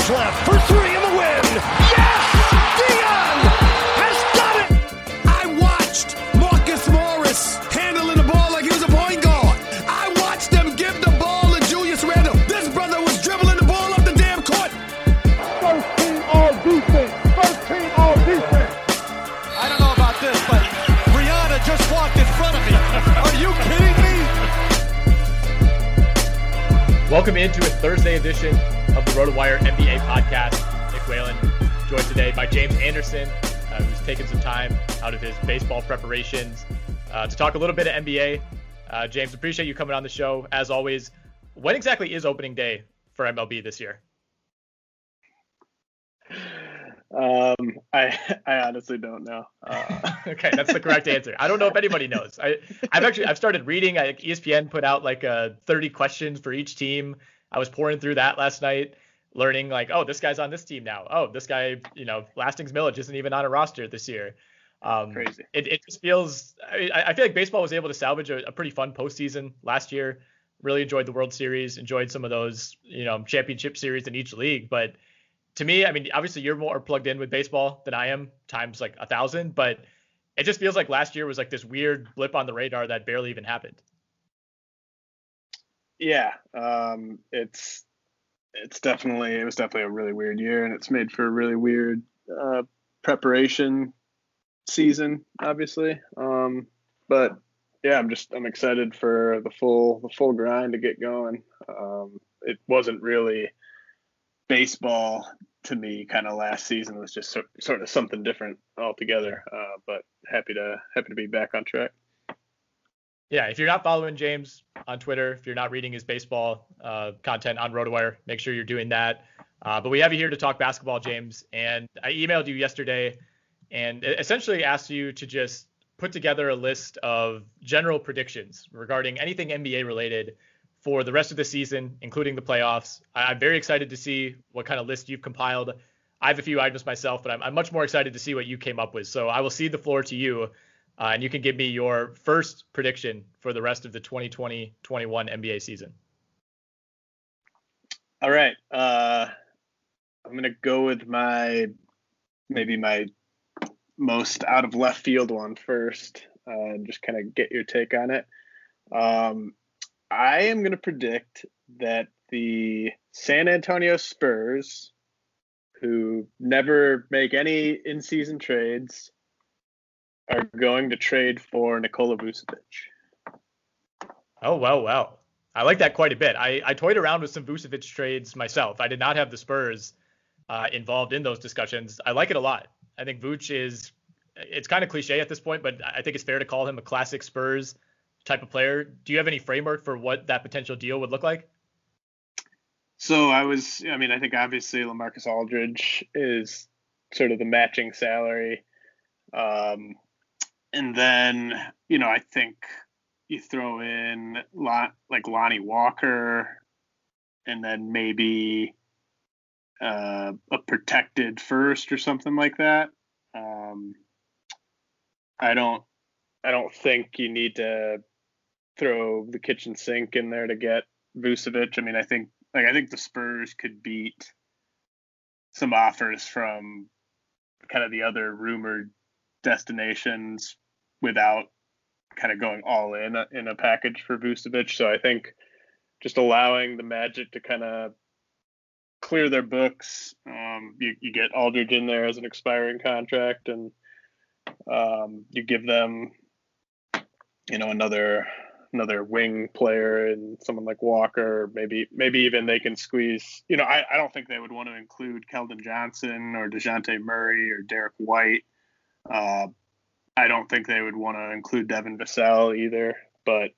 Seconds left for three in the win. Yes! Dion has done it! I watched Marcus Morris handling the ball like he was a point guard. I watched them give the ball to Julius Randle. This brother was dribbling the ball up the damn court. First team all defense. First team all defense. I don't know about this, but Rihanna just walked in front of me. Are you kidding me? Welcome into a Thursday edition of the RotoWire NBA podcast. Nick Whalen, joined today by James Anderson, uh, who's taken some time out of his baseball preparations uh, to talk a little bit of NBA. Uh, James, appreciate you coming on the show as always. When exactly is opening day for MLB this year? Um, I I honestly don't know. Uh, okay, that's the correct answer. I don't know if anybody knows. I I've actually I've started reading. I, ESPN put out like uh 30 questions for each team. I was pouring through that last night, learning like, oh, this guy's on this team now. Oh, this guy, you know, Lastings Milledge isn't even on a roster this year. Um, Crazy. It, it just feels. I, I feel like baseball was able to salvage a, a pretty fun postseason last year. Really enjoyed the World Series. Enjoyed some of those, you know, championship series in each league, but to me, I mean, obviously you're more plugged in with baseball than I am, times like a thousand, but it just feels like last year was like this weird blip on the radar that barely even happened. Yeah, um, it's it's definitely it was definitely a really weird year, and it's made for a really weird uh, preparation season, obviously. Um, but yeah, I'm just I'm excited for the full the full grind to get going. Um, it wasn't really baseball to me kind of last season was just so, sort of something different altogether uh, but happy to happy to be back on track Yeah, if you're not following James on Twitter, if you're not reading his baseball uh, content on RotoWire, make sure you're doing that. Uh, but we have you here to talk basketball, James. And I emailed you yesterday and essentially asked you to just put together a list of general predictions regarding anything NBA related for the rest of the season, including the playoffs. I'm very excited to see what kind of list you've compiled. I have a few items myself, but I'm, I'm much more excited to see what you came up with. So I will cede the floor to you, uh, and you can give me your first prediction for the rest of the 2020-21 NBA season. all right uh, i'm gonna go with my maybe my most out of left field one first, uh, just kind of get your take on it. Um, I am going to predict that the San Antonio Spurs, who never make any in-season trades, are going to trade for Nikola Vucevic. Oh well, well. I like that quite a bit. I, I toyed around with some Vucevic trades myself. I did not have the Spurs uh, involved in those discussions. I like it a lot. I think Vooch is it's kind of cliche at this point, but I think it's fair to call him a classic Spurs type of player. Do you have any framework for what that potential deal would look like? So I was, I mean, I think obviously Lamarcus Aldridge is sort of the matching salary. Um, and then, you know, I think you throw in lot like Lonnie Walker and then maybe uh, a protected first or something like that. Um, I don't I don't think you need to throw the kitchen sink in there to get Vucevic. I mean, I think like I think the Spurs could beat some offers from kind of the other rumored destinations without kind of going all in in a package for Vucevic. So I think just allowing the Magic to kind of clear their books. Um, you, you get Aldridge in there as an expiring contract, and um, you give them, you know, another another wing player and someone like Walker. Maybe maybe even they can squeeze. You know, I, I don't think they would want to include Keldon Johnson or Dejounte Murray or Derek White. Uh, I don't think they would want to include Devin Vassell either, but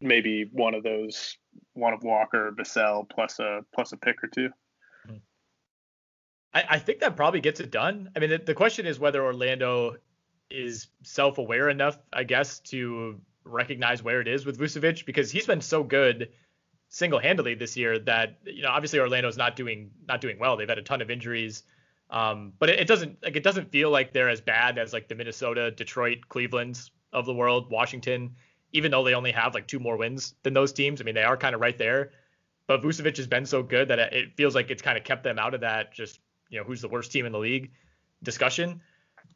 maybe one of those, one of Walker, Vassell plus a plus a pick or two. I, I think that probably gets it done. I mean, the, the question is whether Orlando is self-aware enough, I guess, to recognize where it is with Vucevic because he's been so good single-handedly this year that you know obviously Orlando's not doing not doing well. They've had a ton of injuries, um, but it, it, doesn't like it doesn't feel like they're as bad as like the Minnesota, Detroit, Cleveland's of the world, Washington. Even though they only have like two more wins than those teams, I mean they are kind of right there. But Vucevic has been so good that it feels like it's kind of kept them out of that just you know who's the worst team in the league discussion.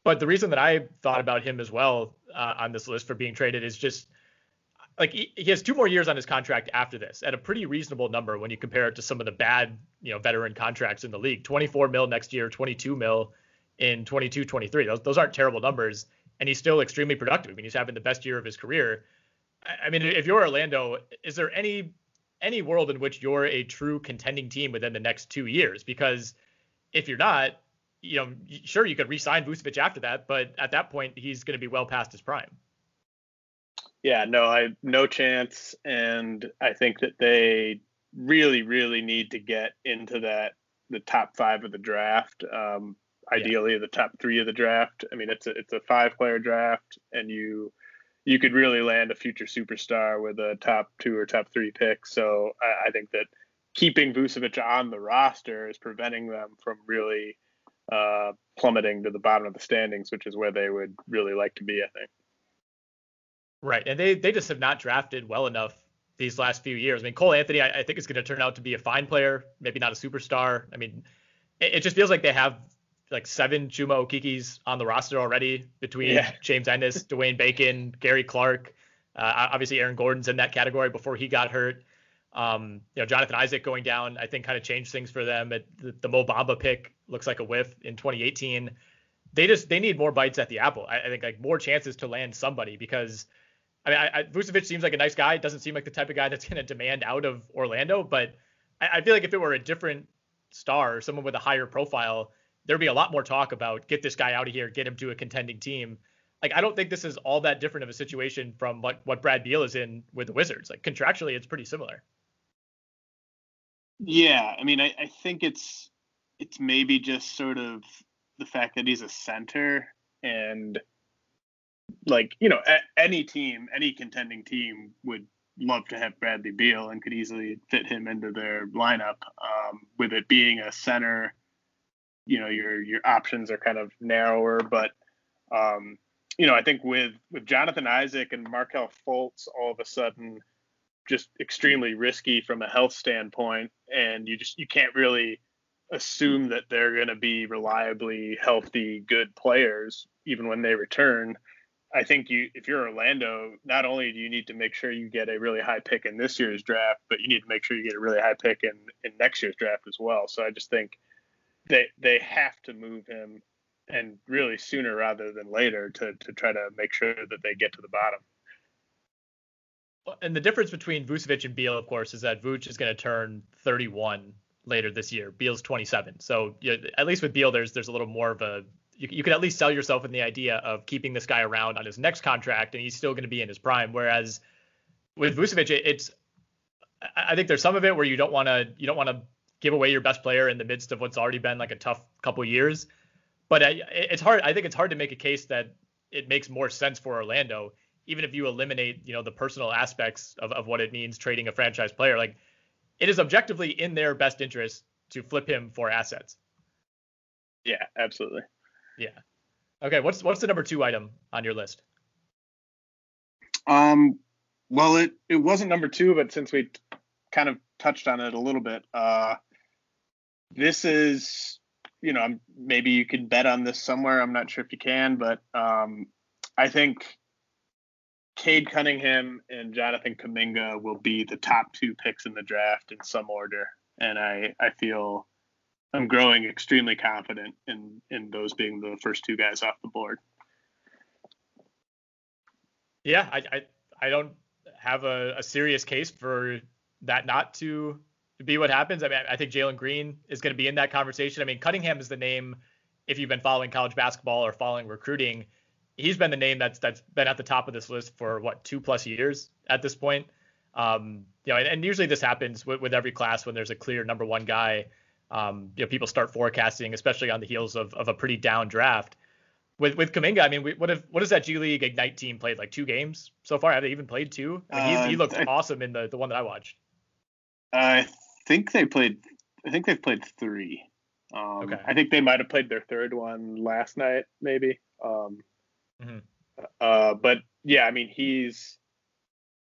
But the reason that I thought about him as well uh, on this list for being traded is just like he, he, has two more years on his contract after this at a pretty reasonable number when you compare it to some of the bad you know veteran contracts in the league. 24 mil next year 22 mil in 22 23 those, those aren't terrible numbers and he's still extremely productive i mean he's having the best year of his career. I, I mean if you're orlando is there any any world in which you're a true contending team within the next two years? Because if you're not, you know, sure you could re-sign Vucevic after that, but at that point he's going to be well past his prime. Yeah, no, I no chance, and I think that they really, really need to get into that the top five of the draft. Um, ideally, yeah. the top three of the draft. I mean, it's a it's a five player draft, and you you could really land a future superstar with a top two or top three pick. So I, I think that keeping Vucevic on the roster is preventing them from really uh, plummeting to the bottom of the standings, which is where they would really like to be, I think. Right, and they they just have not drafted well enough these last few years. I mean, Cole Anthony, I, I think is going to turn out to be a fine player, maybe not a superstar. I mean, it, it, just feels like they have like seven Chuma Okekes on the roster already between yeah. James Ennis, Dwayne Bacon, Gary Clark. Uh, obviously, Aaron Gordon's in that category before he got hurt. Um, you know, Jonathan Isaac going down, I think, kind of changed things for them. It, the, the Mo Bamba pick looks like a whiff in 2018. They just they need more bites at the apple. I, I think like more chances to land somebody because I mean, I, I, Vucevic seems like a nice guy. It doesn't seem like the type of guy that's going to demand out of Orlando. But I, I, feel like if it were a different star, someone with a higher profile, there'd be a lot more talk about get this guy out of here, get him to a contending team. Like I don't think this is all that different of a situation from what what Brad Beal is in with the Wizards. Like contractually, it's pretty similar. Yeah, I mean, I, I think it's it's maybe just sort of the fact that he's a center and like you know a, any team, any contending team would love to have Bradley Beal and could easily fit him into their lineup. Um, with it being a center, you know your your options are kind of narrower, but um, you know I think with with Jonathan Isaac and Markelle Fultz all of a sudden just extremely risky from a health standpoint and you just you can't really assume that they're going to be reliably healthy, good players even when they return. I think you, if you're Orlando, not only do you need to make sure you get a really high pick in this year's draft, but you need to make sure you get a really high pick in, in next year's draft as well. So I just think they they have to move him, and really sooner rather than later to to try to make sure that they get to the bottom. And the difference between Vucevic and Beal, of course, is that Vuce is going to turn 31 later this year. Beal's 27. So at least with Beal, there's there's a little more of a you, you can at least sell yourself in the idea of keeping this guy around on his next contract and he's still going to be in his prime. Whereas with Vucevic, it, it's I think there's some of it where you don't want to you don't want to give away your best player in the midst of what's already been like a tough couple years. But it's hard. I think it's hard to make a case that it makes more sense for Orlando, even if you eliminate you know the personal aspects of, of what it means trading a franchise player. Like it is objectively in their best interest to flip him for assets. Yeah, absolutely. Yeah. Okay. What's what's the number two item on your list? Um. Well, it it wasn't number two, but since we kind of touched on it a little bit, uh, this is you know maybe you could bet on this somewhere. I'm not sure if you can, but um, I think Cade Cunningham and Jonathan Kuminga will be the top two picks in the draft in some order, and I I feel I'm growing extremely confident in in those being the first two guys off the board. Yeah, I I, I don't have a, a serious case for that not to be what happens. I mean, I think Jalen Green is going to be in that conversation. I mean, Cunningham is the name. If you've been following college basketball or following recruiting, he's been the name that's that's been at the top of this list for what two plus years at this point. Um, you know, and, and usually this happens with, with, every class when there's a clear number one guy. Um, you know, people start forecasting, especially on the heels of, of a pretty down draft. With with Kuminga, I mean, we, what if what has that G League Ignite team played like two games so far? Have they even played two? I mean, uh, he looked I, awesome in the the one that I watched. I think they played. I think they've played three. Um, okay. I think they might have played their third one last night, maybe. Um, Mm-hmm. Uh, but yeah, I mean, he's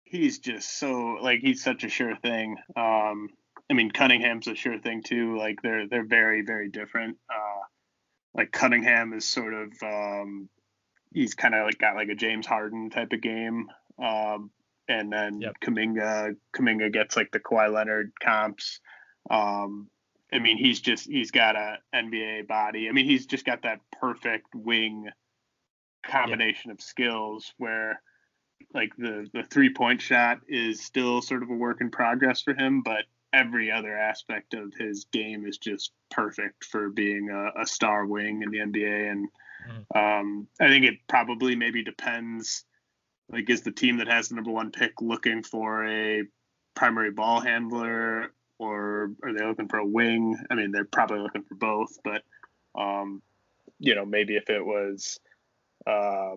he's just so like he's such a sure thing. Um, I mean, Cunningham's a sure thing too. Like they're they're very very different. Uh, like Cunningham is sort of um, he's kind of like got like a James Harden type of game. Um, and then yep. Kuminga Kuminga gets like the Kawhi Leonard comps. Um, I mean, he's just he's got a NBA body. I mean, he's just got that perfect wing combination yeah. of skills where like the the three point shot is still sort of a work in progress for him, but every other aspect of his game is just perfect for being a, a star wing in the NBA. And mm. um, I think it probably maybe depends. Like, is the team that has the number one pick looking for a primary ball handler, or are they looking for a wing? I mean, they're probably looking for both, but um, you know, maybe if it was uh,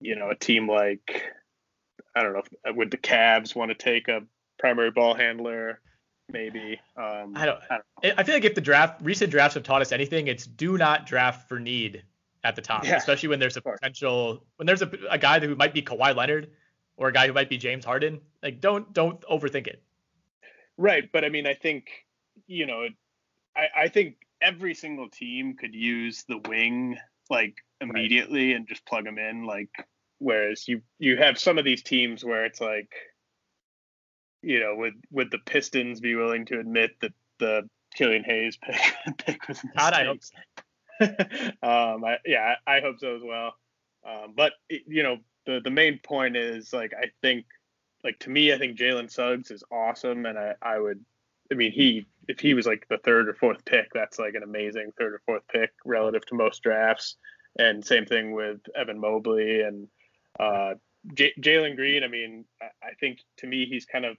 you know, a team like I don't know, would the Cavs want to take a primary ball handler? Maybe. Um, I, don't, I don't. I feel like if the draft, recent drafts have taught us anything, it's do not draft for need at the top, yeah, especially when there's a potential, when there's a, a guy who might be Kawhi Leonard or a guy who might be James Harden. Like, don't don't overthink it. Right, but I mean, I think you know, I, I think every single team could use the wing like immediately right. and just plug them in like whereas you you have some of these teams where it's like you know would would the pistons be willing to admit that the killian hayes pick, pick was God, I hope so. um I, yeah I, hope so as well um but you know the the main point is like i think like to me i think jalen suggs is awesome and i i would i mean he if he was like the third or fourth pick that's like an amazing third or fourth pick relative to most drafts and same thing with Evan Mobley and uh, J- Jalen Green. I mean, I think to me he's kind of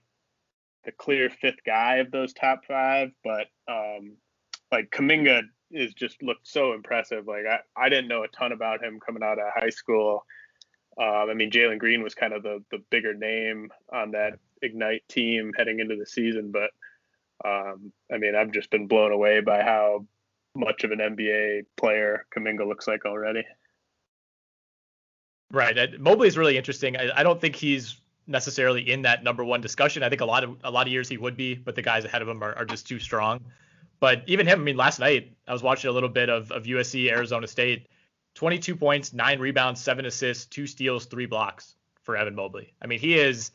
the clear fifth guy of those top five, but um, like Kuminga is just looked so impressive. Like I, I didn't know a ton about him coming out of high school. Um, I mean, Jalen Green was kind of the the bigger name on that Ignite team heading into the season, but um, I mean, I've just been blown away by how much of an NBA player Kuminga looks like already. Right. Mobley is really interesting. I, I, don't think he's necessarily in that number one discussion. I think a lot of a lot of years he would be, but the guys ahead of him are, are just too strong. But even him, I mean, last night I was watching a little bit of, of USC Arizona State. 22 points, nine rebounds, seven assists, two steals, three blocks for Evan Mobley. I mean, he is.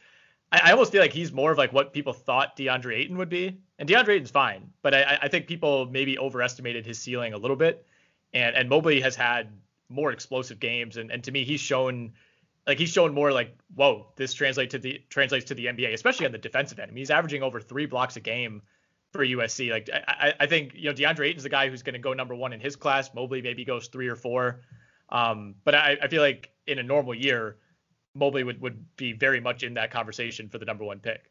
I, I almost feel like he's more of like what people thought DeAndre Ayton would be, and DeAndre Ayton's fine, but I, I think people maybe overestimated his ceiling a little bit, and and Mobley has had more explosive games, and and to me he's shown. Like he's shown more like, whoa, this translates to the translates to the NBA, especially on the defensive end. I mean, he's averaging over three blocks a game for USC. Like I, I think you know DeAndre Ayton's the guy who's going to go number one in his class. Mobley maybe goes three or four. Um, but I, I feel like in a normal year, Mobley would, would be very much in that conversation for the number one pick.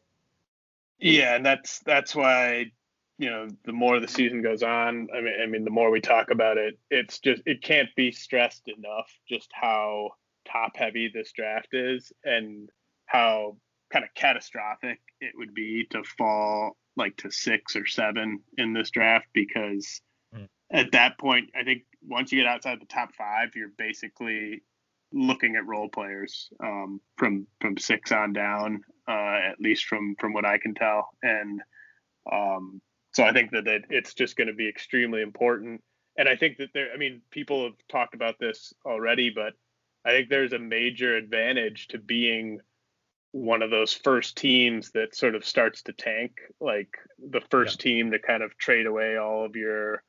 Yeah, and that's that's why you know the more the season goes on, I mean, I mean the more we talk about it, it's just it can't be stressed enough just how top heavy this draft is and how kind of catastrophic it would be to fall like to six or seven in this draft because mm. at that point, I think once you get outside the top five, you're basically looking at role players um, from from six on down, uh, at least from from what I can tell. And um, so I think that it, it's just going to be extremely important. And I think that there, I mean, people have talked about this already, but I think there's a major advantage to being one of those first teams that sort of starts to tank, like the first yeah. team to kind of trade away all of your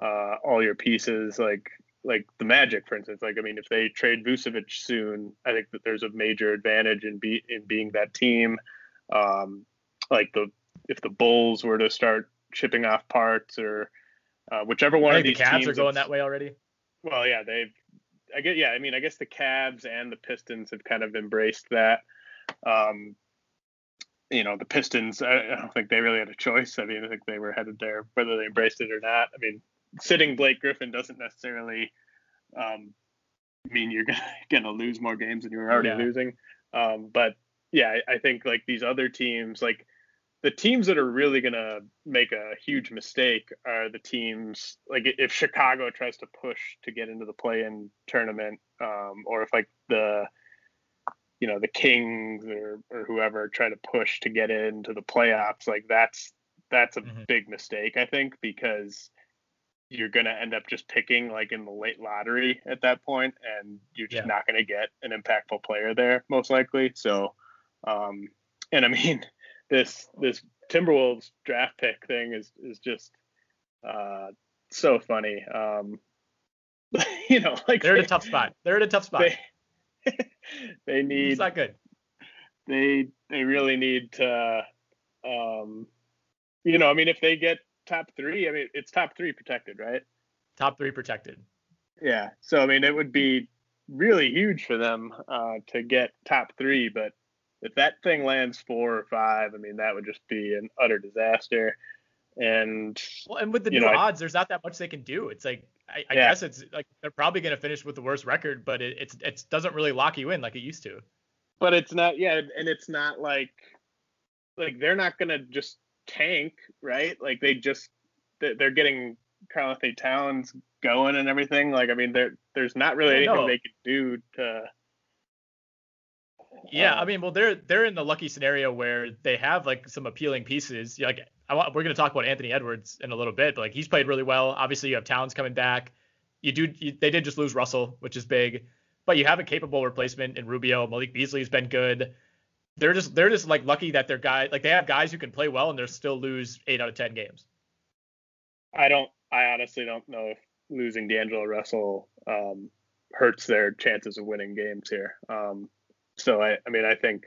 uh, all your pieces, like like the Magic, for instance. Like I mean, if they trade Vucevic soon, I think that there's a major advantage in be in being that team. Um, like the if the Bulls were to start shipping off parts or uh, whichever one of these the Cavs teams are going that way already. Well, yeah, they've. I get yeah. I mean, I guess the Cavs and the Pistons have kind of embraced that. Um, you know, the Pistons, I, I don't think they really had a choice. I mean, I think they were headed there, whether they embraced it or not. I mean, sitting Blake Griffin doesn't necessarily um, mean you're gonna, gonna lose more games than you're already yeah. losing. Um, but yeah, I, I, think like these other teams, like the teams that are really gonna make a huge mistake are the teams like if Chicago tries to push to get into the play-in tournament, um, or if like the you know the Kings or or whoever try to push to get into the playoffs, like that's that's a mm-hmm. big mistake I think because you're going to end up just picking like in the late lottery at that point and you're just yeah. not going to get an impactful player there most likely so um and i mean this this timberwolves draft pick thing is is just uh so funny um you know like they're in a tough spot they're in a tough spot they, they need. It's not good. They they really need to, um, you know, I mean, if they get top three, I mean, it's top three protected, right? Top three protected. Yeah. So I mean, it would be really huge for them uh, to get top three, but if that thing lands four or five, I mean, that would just be an utter disaster. And well, and with the new know, odds, there's not that much they can do. It's like I, I yeah. guess it's like they're probably going to finish with the worst record, but it it's it doesn't really lock you in like it used to. But it's not, yeah, and it's not like like they're not going to just tank, right? Like they just they're getting Karl-Anthony Towns going and everything. Like I mean, there there's not really anything they can do to. Yeah, I mean, well, they're they're in the lucky scenario where they have like some appealing pieces. Like I want, we're going to talk about Anthony Edwards in a little bit, but like he's played really well. Obviously, you have Towns coming back. You do you, they did just lose Russell, which is big, but you have a capable replacement in Rubio. Malik Beasley's been good. They're just they're just like lucky that they're guys like they have guys who can play well and they're still lose eight out of ten games. I don't. I honestly don't know if losing D'Angelo Russell um, hurts their chances of winning games here. Um, so I, I mean, I think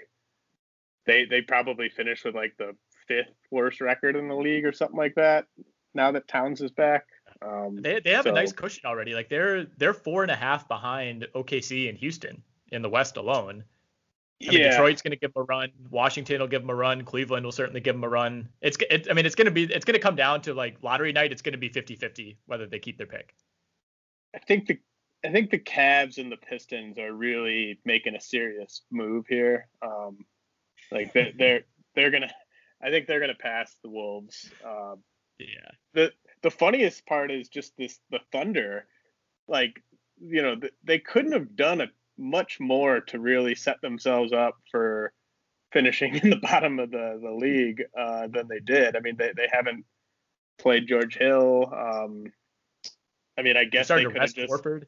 they they probably finish with like the fifth worst record in the league or something like that. Now that Towns is back, um, they they have so, a nice cushion already. Like they're they're four and a half behind OKC and Houston in the West alone. I mean, yeah. Detroit's going to give them a run. Washington will give them a run. Cleveland will certainly give them a run. It's, it, I mean, it's going to be, it's going to come down to like lottery night. It's going to be 50-50 whether they keep their pick. I think the, I think the Cavs and the Pistons are really making a serious move here. Um, like they're, they're, they're going to, I think they're going to pass the Wolves. Um, yeah. The the funniest part is just this the Thunder, like you know they couldn't have done a much more to really set themselves up for finishing in the bottom of the the league uh, than they did. I mean they they haven't played George Hill. Um, I mean, I guess they to could have just. Horford.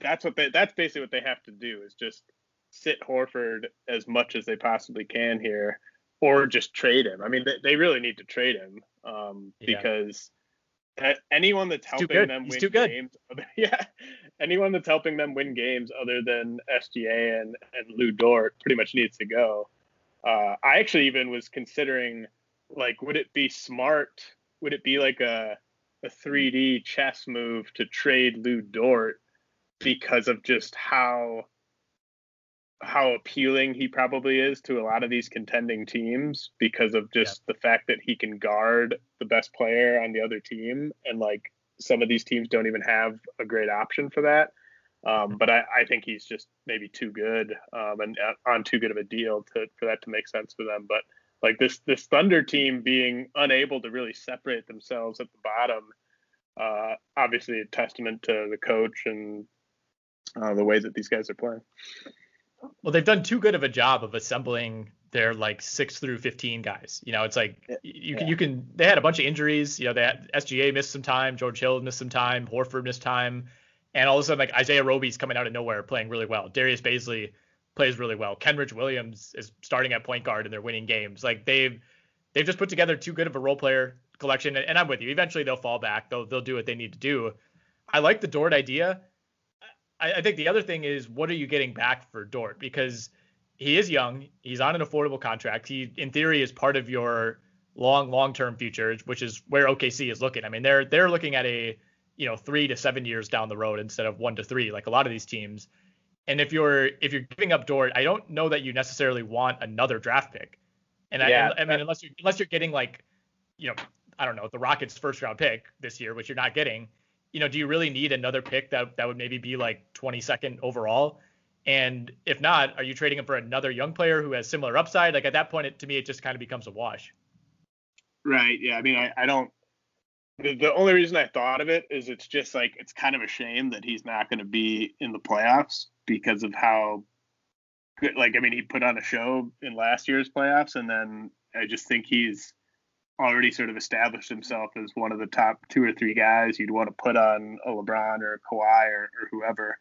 That's what they. That's basically what they have to do is just sit Horford as much as they possibly can here, or just trade him. I mean, they, they really need to trade him um, Yeah. because anyone that's helping them He's win games, yeah, anyone that's helping them win games other than SGA and and Lou Dort pretty much needs to go. Uh, I actually even was considering like, would it be smart? Would it be like a a 3D chess move to trade Lou Dort because of just how how appealing he probably is to a lot of these contending teams because of just the fact that he can guard the best player on the other team. And like some of these teams don't even have a great option for that. Um, but I, I think he's just maybe too good um, and uh, on too good of a deal to for that to make sense for them. But like this this thunder team being unable to really separate themselves at the bottom uh, obviously a testament to the coach and uh, the way that these guys are playing Well, they've done too good of a job of assembling their like six through fifteen guys. You know, it's like you can you can. They had a bunch of injuries. You know, they SGA missed some time, George Hill missed some time, Horford missed time, and all of a sudden like Isaiah Roby's coming out of nowhere playing really well. Darius Bazley plays really well. Kenrich Williams is starting at point guard and they're winning games. Like they've they've just put together too good of a role player collection. And, and I'm with you. Eventually they'll fall back. They'll they'll do what they need to do. I like the Dort idea. I, I think the other thing is what are you getting back for Dort? Because he is young. He's on an affordable contract. He, in theory, is part of your long, long-term future, which is where OKC is looking. I mean, they're they're looking at a you know three to seven years down the road instead of one to three, like a lot of these teams. And if you're if you're giving up Dort, I don't know that you necessarily want another draft pick. And Yeah, I, I mean, unless you're unless you're getting like, you know, I don't know, the Rockets' first round pick this year, which you're not getting. You know, do you really need another pick that that would maybe be like 22nd overall? And if not, are you trading him for another young player who has similar upside? Like at that point, it, to me, it just kind of becomes a wash. Right. Yeah. I mean, I, I don't. The, the only reason I thought of it is it's just like it's kind of a shame that he's not going to be in the playoffs because of how good. Like, I mean, he put on a show in last year's playoffs, and then I just think he's already sort of established himself as one of the top two or three guys you'd want to put on a LeBron or a Kawhi or, or whoever.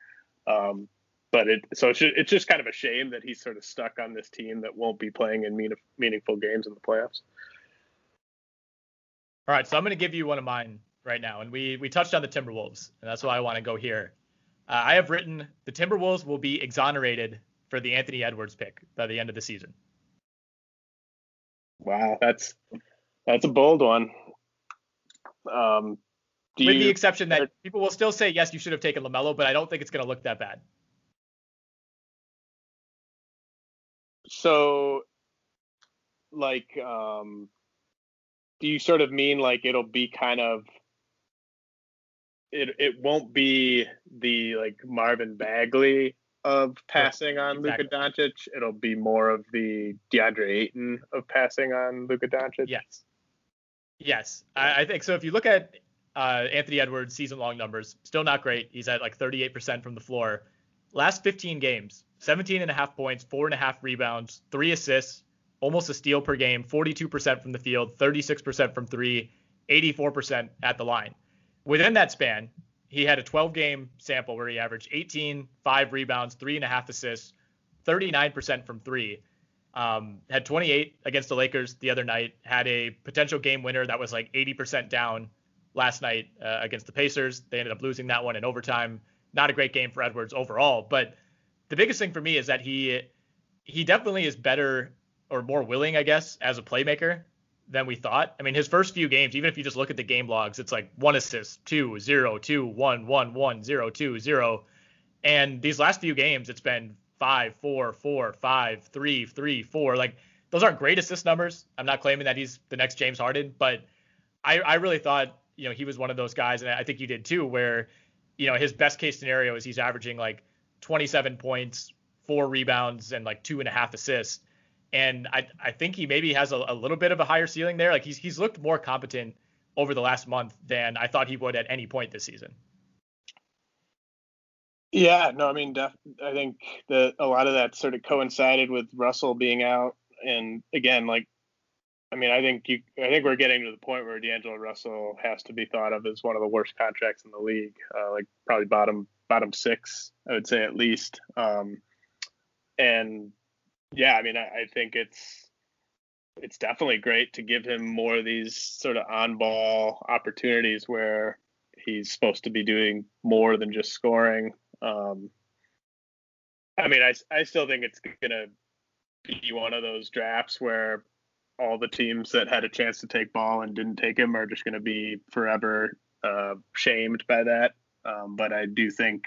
Um, but it so it's just, it's just kind of a shame that he's sort of stuck on this team that won't be playing in mean, meaningful games in the playoffs. All right, so I'm going to give you one of mine right now, and we we touched on the Timberwolves, and that's why I want to go here. Uh, I have written the Timberwolves will be exonerated for the Anthony Edwards pick by the end of the season. Wow, that's that's a bold one. Um, do With you, the exception that people will still say yes, you should have taken Lamelo, but I don't think it's going to look that bad. so like um, do you sort of mean like it'll be kind of it it won't be the like Marvin Bagley of passing on exactly. Luka Doncic. It'll be more of the DeAndre Ayton of passing on Luka Doncic. Yes. Yes, I, I think so. If you look at uh, Anthony Edwards' season-long numbers, still not great. He's at like 38% from the floor. Last 15 games, 17 and a half points, four and a half rebounds, three assists, almost a steal per game, 42% from the field, 36% from three, 84% at the line. Within that span, he had a 12-game sample where he averaged 18, five rebounds, three and a half assists, 39% from three. Um, had 28 against the Lakers the other night. Had a potential game winner that was like 80% down last night uh, against the Pacers. They ended up losing that one in overtime. Not a great game for Edwards overall, but the biggest thing for me is that he he definitely is better or more willing, I guess, as a playmaker than we thought. I mean, his first few games, even if you just look at the game logs, it's like one assist, two, zero, two, one, one, one, zero, two, zero. And these last few games, it's been five, four, four, five, three, three, four. Like those aren't great assist numbers. I'm not claiming that he's the next James Harden, but I, I really thought, you know, he was one of those guys, and I think you did too, where, you know, his best case scenario is he's averaging like 27 points, four rebounds, and like two and a half assists. And I, I think he maybe has a, a little bit of a higher ceiling there. Like he's he's looked more competent over the last month than I thought he would at any point this season. Yeah, no, I mean, def- I think that a lot of that sort of coincided with Russell being out, and again, like I mean, I think you, I think we're getting to the point where D'Angelo Russell has to be thought of as one of the worst contracts in the league, uh, like probably bottom bottom six, I would say at least. Um, and yeah, I mean, I, I think it's it's definitely great to give him more of these sort of on ball opportunities where he's supposed to be doing more than just scoring. Um, I mean, I, I still think it's going to be one of those drafts where all the teams that had a chance to take ball and didn't take him are just going to be forever uh, shamed by that. Um, but I do think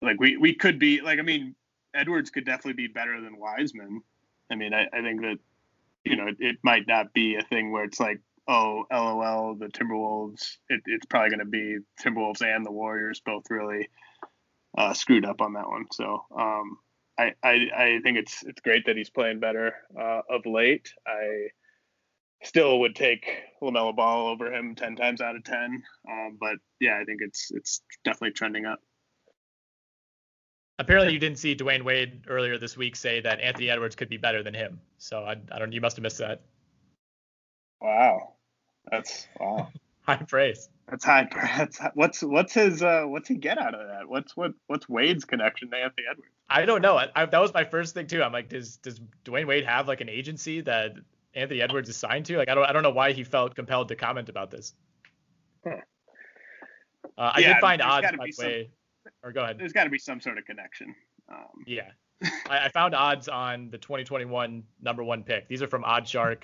like we, we could be like, I mean, Edwards could definitely be better than Wiseman. I mean, I, I think that, you know, it, it might not be a thing where it's like, oh, LOL, the Timberwolves, it, it's probably going to be Timberwolves and the Warriors both really uh, screwed up on that one. So um, I, I, I think it's it's great that he's playing better uh, of late. I still would take Lamelo Ball over him ten times out of ten. Um, but yeah, I think it's it's definitely trending up. Apparently, you didn't see Dwyane Wade earlier this week say that Anthony Edwards could be better than him. So I, I don't. You must have missed that. Wow, that's wow. high praise. That's high. That's what's what's his uh what's he get out of that? What's what what's Wade's connection to Anthony Edwards? I don't know. I, that was my first thing too. I'm like, does does Dwyane Wade have like an agency that Anthony Edwards is signed to? Like, I don't I don't know why he felt compelled to comment about this. Huh. Uh, I did find odds by the way. Or go ahead. There's got to be some sort of connection. Um. Yeah, I, I, found odds on the 2021 number one pick. These are from OddsShark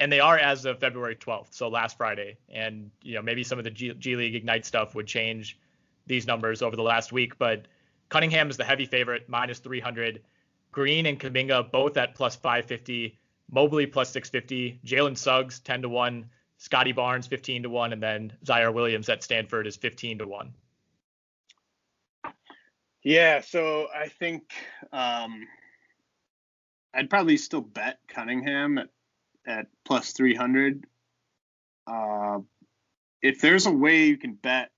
and they are as of February 12th, so last Friday. And you know maybe some of the G, G, League Ignite stuff would change these numbers over the last week, but Cunningham is the heavy favorite, minus 300. Green and Kuminga both at plus 550. Mobley plus 650. Jalen Suggs 10 to one. Scottie Barnes 15 to one, and then Ziaire Williams at Stanford is 15 to one. Yeah, so I think um, I'd probably still bet Cunningham at at plus 300. Uh, if there's a way you can bet,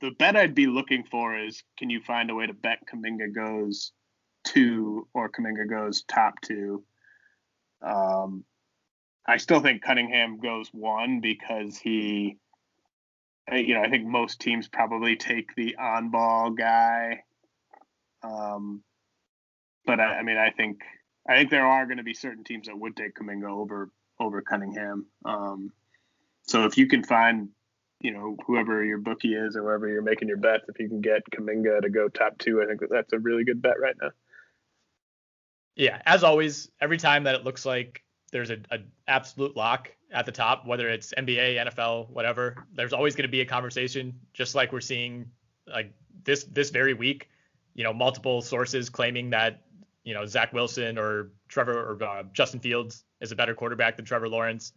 the bet I'd be looking for is can you find a way to bet Kuminga goes two or Kuminga goes top two? Um, I still think Cunningham goes one because he, you know, I think most teams probably take the on ball guy. Um, but I, I mean, I think I think there are going to be certain teams that would take Kuminga over over Cunningham. Um, so if you can find, you know, whoever your bookie is or wherever you're making your bets, if you can get Kuminga to go top two, I think that that's a really good bet right now. Yeah, as always, every time that it looks like there's a, a absolute lock at the top, whether it's NBA, NFL, whatever, there's always going to be a conversation, just like we're seeing like this this very week. You know, multiple sources claiming that you know Zach Wilson or Trevor or uh, Justin Fields is a better quarterback than Trevor Lawrence.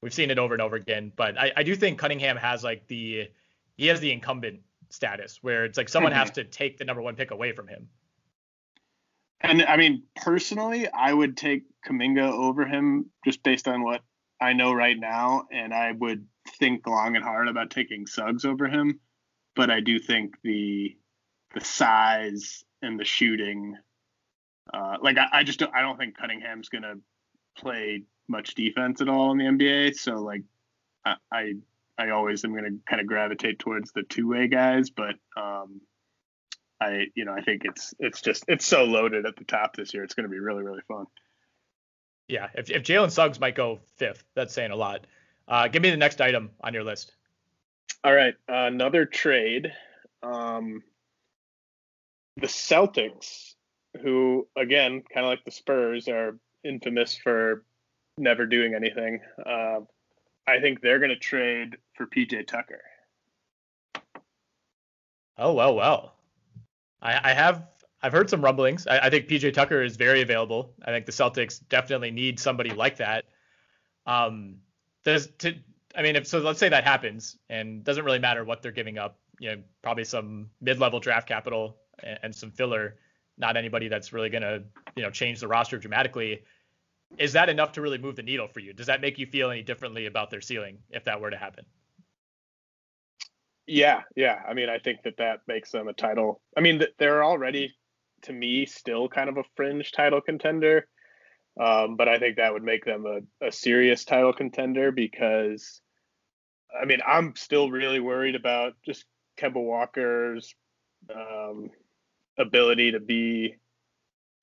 We've seen it over and over again, but I, I do think Cunningham has like the he has the incumbent status where it's like someone mm-hmm. has to take the number one pick away from him. And I mean, personally, I would take Kuminga over him just based on what I know right now, and I would think long and hard about taking Suggs over him. But I do think the the size and the shooting uh, like I, I just don't, I don't think Cunningham's gonna play much defense at all in the NBA. So like I I, I always am gonna kind of gravitate towards the two way guys, but um, I you know I think it's it's just it's so loaded at the top this year. It's gonna be really really fun. Yeah, if if Jalen Suggs might go fifth, that's saying a lot. Uh, give me the next item on your list. All right, uh, another trade. Um, the Celtics who again, kind of like the Spurs, are infamous for never doing anything. Uh, I think they're going to trade for PJ Tucker. Oh well, well. I, I have I've heard some rumblings. I, I, think PJ Tucker is very available. I think the Celtics definitely need somebody like that. Um, does to I mean, if so, let's say that happens, and doesn't really matter what they're giving up. You know, probably some mid-level draft capital and, and some filler not anybody that's really to, you know, change the roster dramatically. Is that enough to really move the needle for you? Does that make you feel any differently about their ceiling if that were to happen? Yeah, yeah. I mean, I think that that makes them a title. I mean, they're already, to me, still kind of a fringe title contender. Um, but I think that would make them a, a serious title contender because, I mean, I'm still really worried about just Kemba Walker's um, ability to be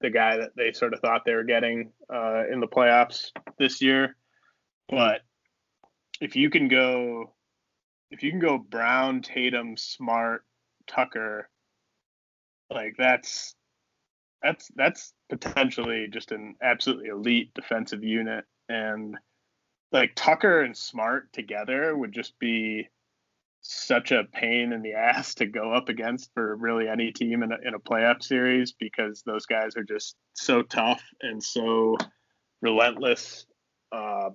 the guy that they sort of thought they were getting uh, in the playoffs this year. But if you can go, if you can go Brown, Tatum, Smart, Tucker, like that's that's that's potentially just an absolutely elite defensive unit and like Tucker and Smart together would just be such a pain in the ass to go up against for really any team in a, in a playoff series because those guys are just so tough and so relentless. Uh,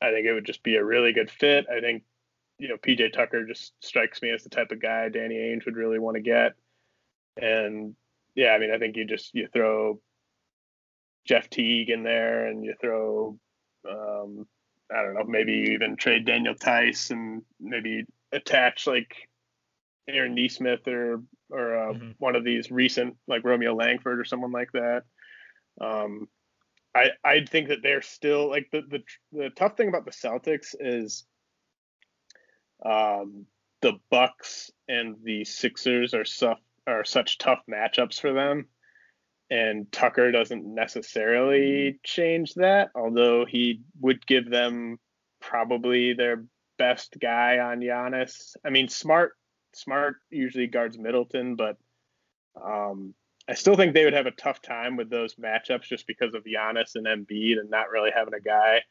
I think it would just be a really good fit. I think, you know, PJ Tucker just strikes me as the type of guy Danny Ainge would really want to get. And yeah, I mean, I think you just you throw Jeff Teague in there, and you throw um, I don't know, maybe you even trade Daniel Theis and maybe attach like Aaron Nesmith or or uh, mm-hmm. one of these recent like Romeo Langford or someone like that. Um, I I think that they're still like the the the tough thing about the Celtics is um, the Bucks and the Sixers are suff are such tough matchups for them. And Tucker doesn't necessarily change that, although he would give them probably their best guy on Giannis. I mean, Smart Smart usually guards Middleton, but um, I still think they would have a tough time with those matchups just because of Giannis and Embiid and not really having a guy.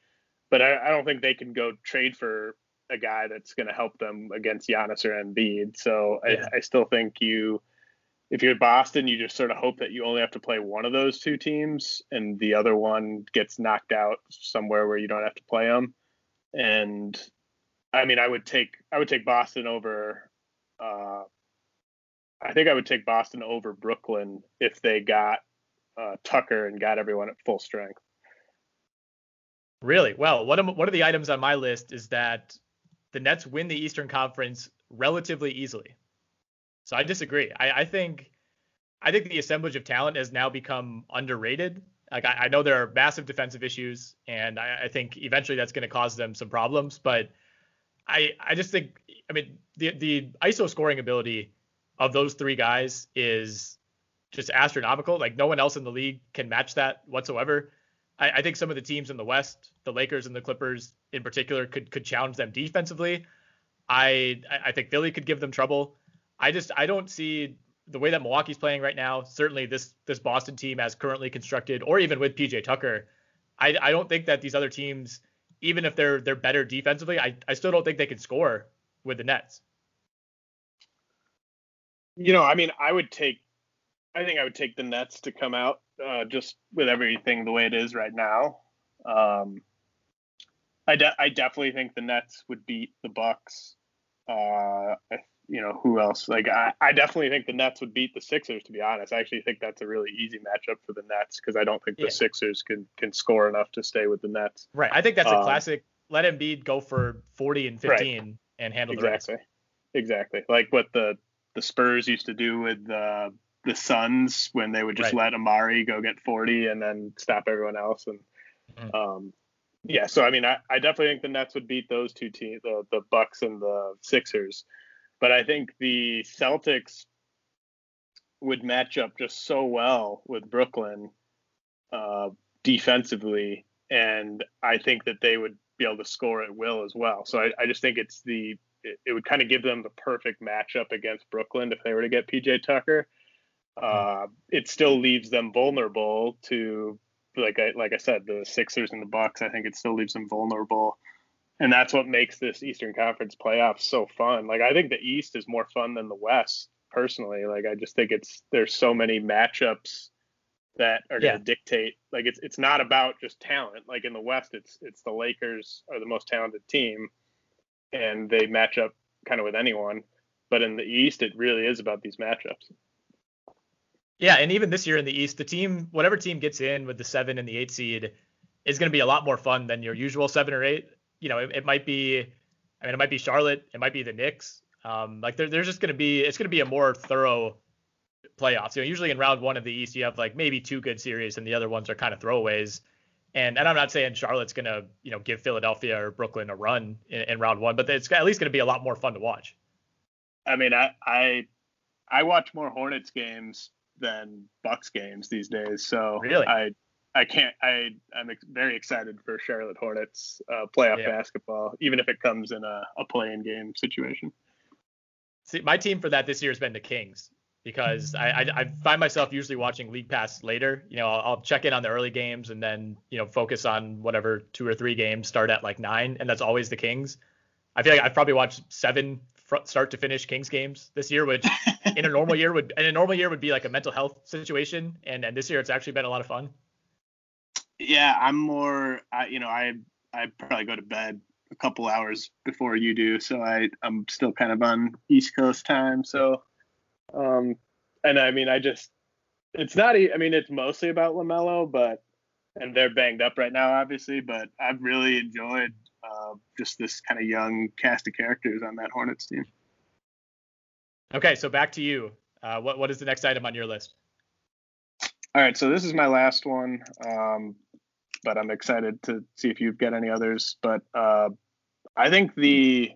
But I, I don't think they can go trade for a guy that's going to help them against Giannis or Embiid. So yeah. I, I still think you if you're Boston, you just sort of hope that you only have to play one of those two teams and the other one gets knocked out somewhere where you don't have to play them. And I mean, I would take I would take Boston over. Uh, I think I would take Boston over Brooklyn if they got uh, Tucker and got everyone at full strength. Really? Well, one of one of the items on my list is that the Nets win the Eastern Conference relatively easily. So I disagree. I, I think I think the assemblage of talent has now become underrated. Like I, I know there are massive defensive issues, and I, I think eventually that's going to cause them some problems. But I I just think I mean the the ISO scoring ability of those three guys is just astronomical. Like no one else in the league can match that whatsoever. I, I think some of the teams in the West, the Lakers and the Clippers in particular, could could challenge them defensively. I I think Philly could give them trouble. I just I don't see the way that Milwaukee's playing right now. Certainly this this Boston team as currently constructed, or even with PJ Tucker, I I don't think that these other teams, even if they're they're better defensively, I I still don't think they can score with the Nets. You know, I mean, I would take, I think I would take the Nets to come out uh, just with everything the way it is right now. Um, I de- I definitely think the Nets would beat the Bucks. Uh, you know who else like I, I definitely think the nets would beat the sixers to be honest i actually think that's a really easy matchup for the nets because i don't think the yeah. sixers can can score enough to stay with the nets right i think that's a um, classic let Embiid go for 40 and 15 right. and handle exactly. the rest Exactly. exactly like what the the spurs used to do with uh, the suns when they would just right. let Amar'e go get 40 and then stop everyone else and mm-hmm. um yeah so i mean I, I definitely think the nets would beat those two teams the, the bucks and the sixers but I think the Celtics would match up just so well with Brooklyn uh, defensively, and I think that they would be able to score at will as well. So I, I just think it's the it, it would kind of give them the perfect matchup against Brooklyn if they were to get PJ Tucker. Uh, it still leaves them vulnerable to like I like I said the Sixers and the Bucks. I think it still leaves them vulnerable and that's what makes this Eastern Conference playoffs so fun. Like I think the East is more fun than the West personally. Like I just think it's there's so many matchups that are going to dictate. Like it's it's not about just talent. Like in the West, it's it's the Lakers are the most talented team, and they match up kind of with anyone. But in the East, it really is about these matchups. Yeah, and even this year in the East, the team, whatever team gets in with the seven and the eight seed, is going to be a lot more fun than your usual seven or eight you know, it, it, might be, I mean, it might be Charlotte, it might be the Knicks. Um, like there, there's just going to be, it's going to be a more thorough playoffs. You know, usually in round one of the East, you have like maybe two good series, and the other ones are kind of throwaways. And and I'm not saying Charlotte's gonna you know give Philadelphia or Brooklyn a run in, in round one, but it's at least gonna be a lot more fun to watch. I mean, I I I watch more Hornets games than Bucks games these days, so really I I can't I I'm ex- very excited for Charlotte Hornets uh, playoff yeah. basketball, even if it comes in a, a play-in game situation. See, my team for that this year has been the Kings because I, I, I find myself usually watching League Pass later. You know, I'll, I'll, check in on the early games and then you know focus on whatever two or three games start at like nine, and that's always the Kings. I feel like I've probably watched seven start to finish Kings games this year, which in a normal year would in a normal year would be like a mental health situation, and and this year it's actually been a lot of fun. Yeah, I'm more. I, you know, I I probably go to bed a couple hours before you do, so I I'm still kind of on East Coast time. So, um, and I mean, I just it's not. I mean, it's mostly about LaMelo, but and they're banged up right now, obviously. But I've really enjoyed uh, just this kind of young cast of characters on that Hornets team. Okay, so back to you. Uh, what what is the next item on your list? All right, so this is my last one, um, but I'm excited to see if you've got any others. But uh, I think the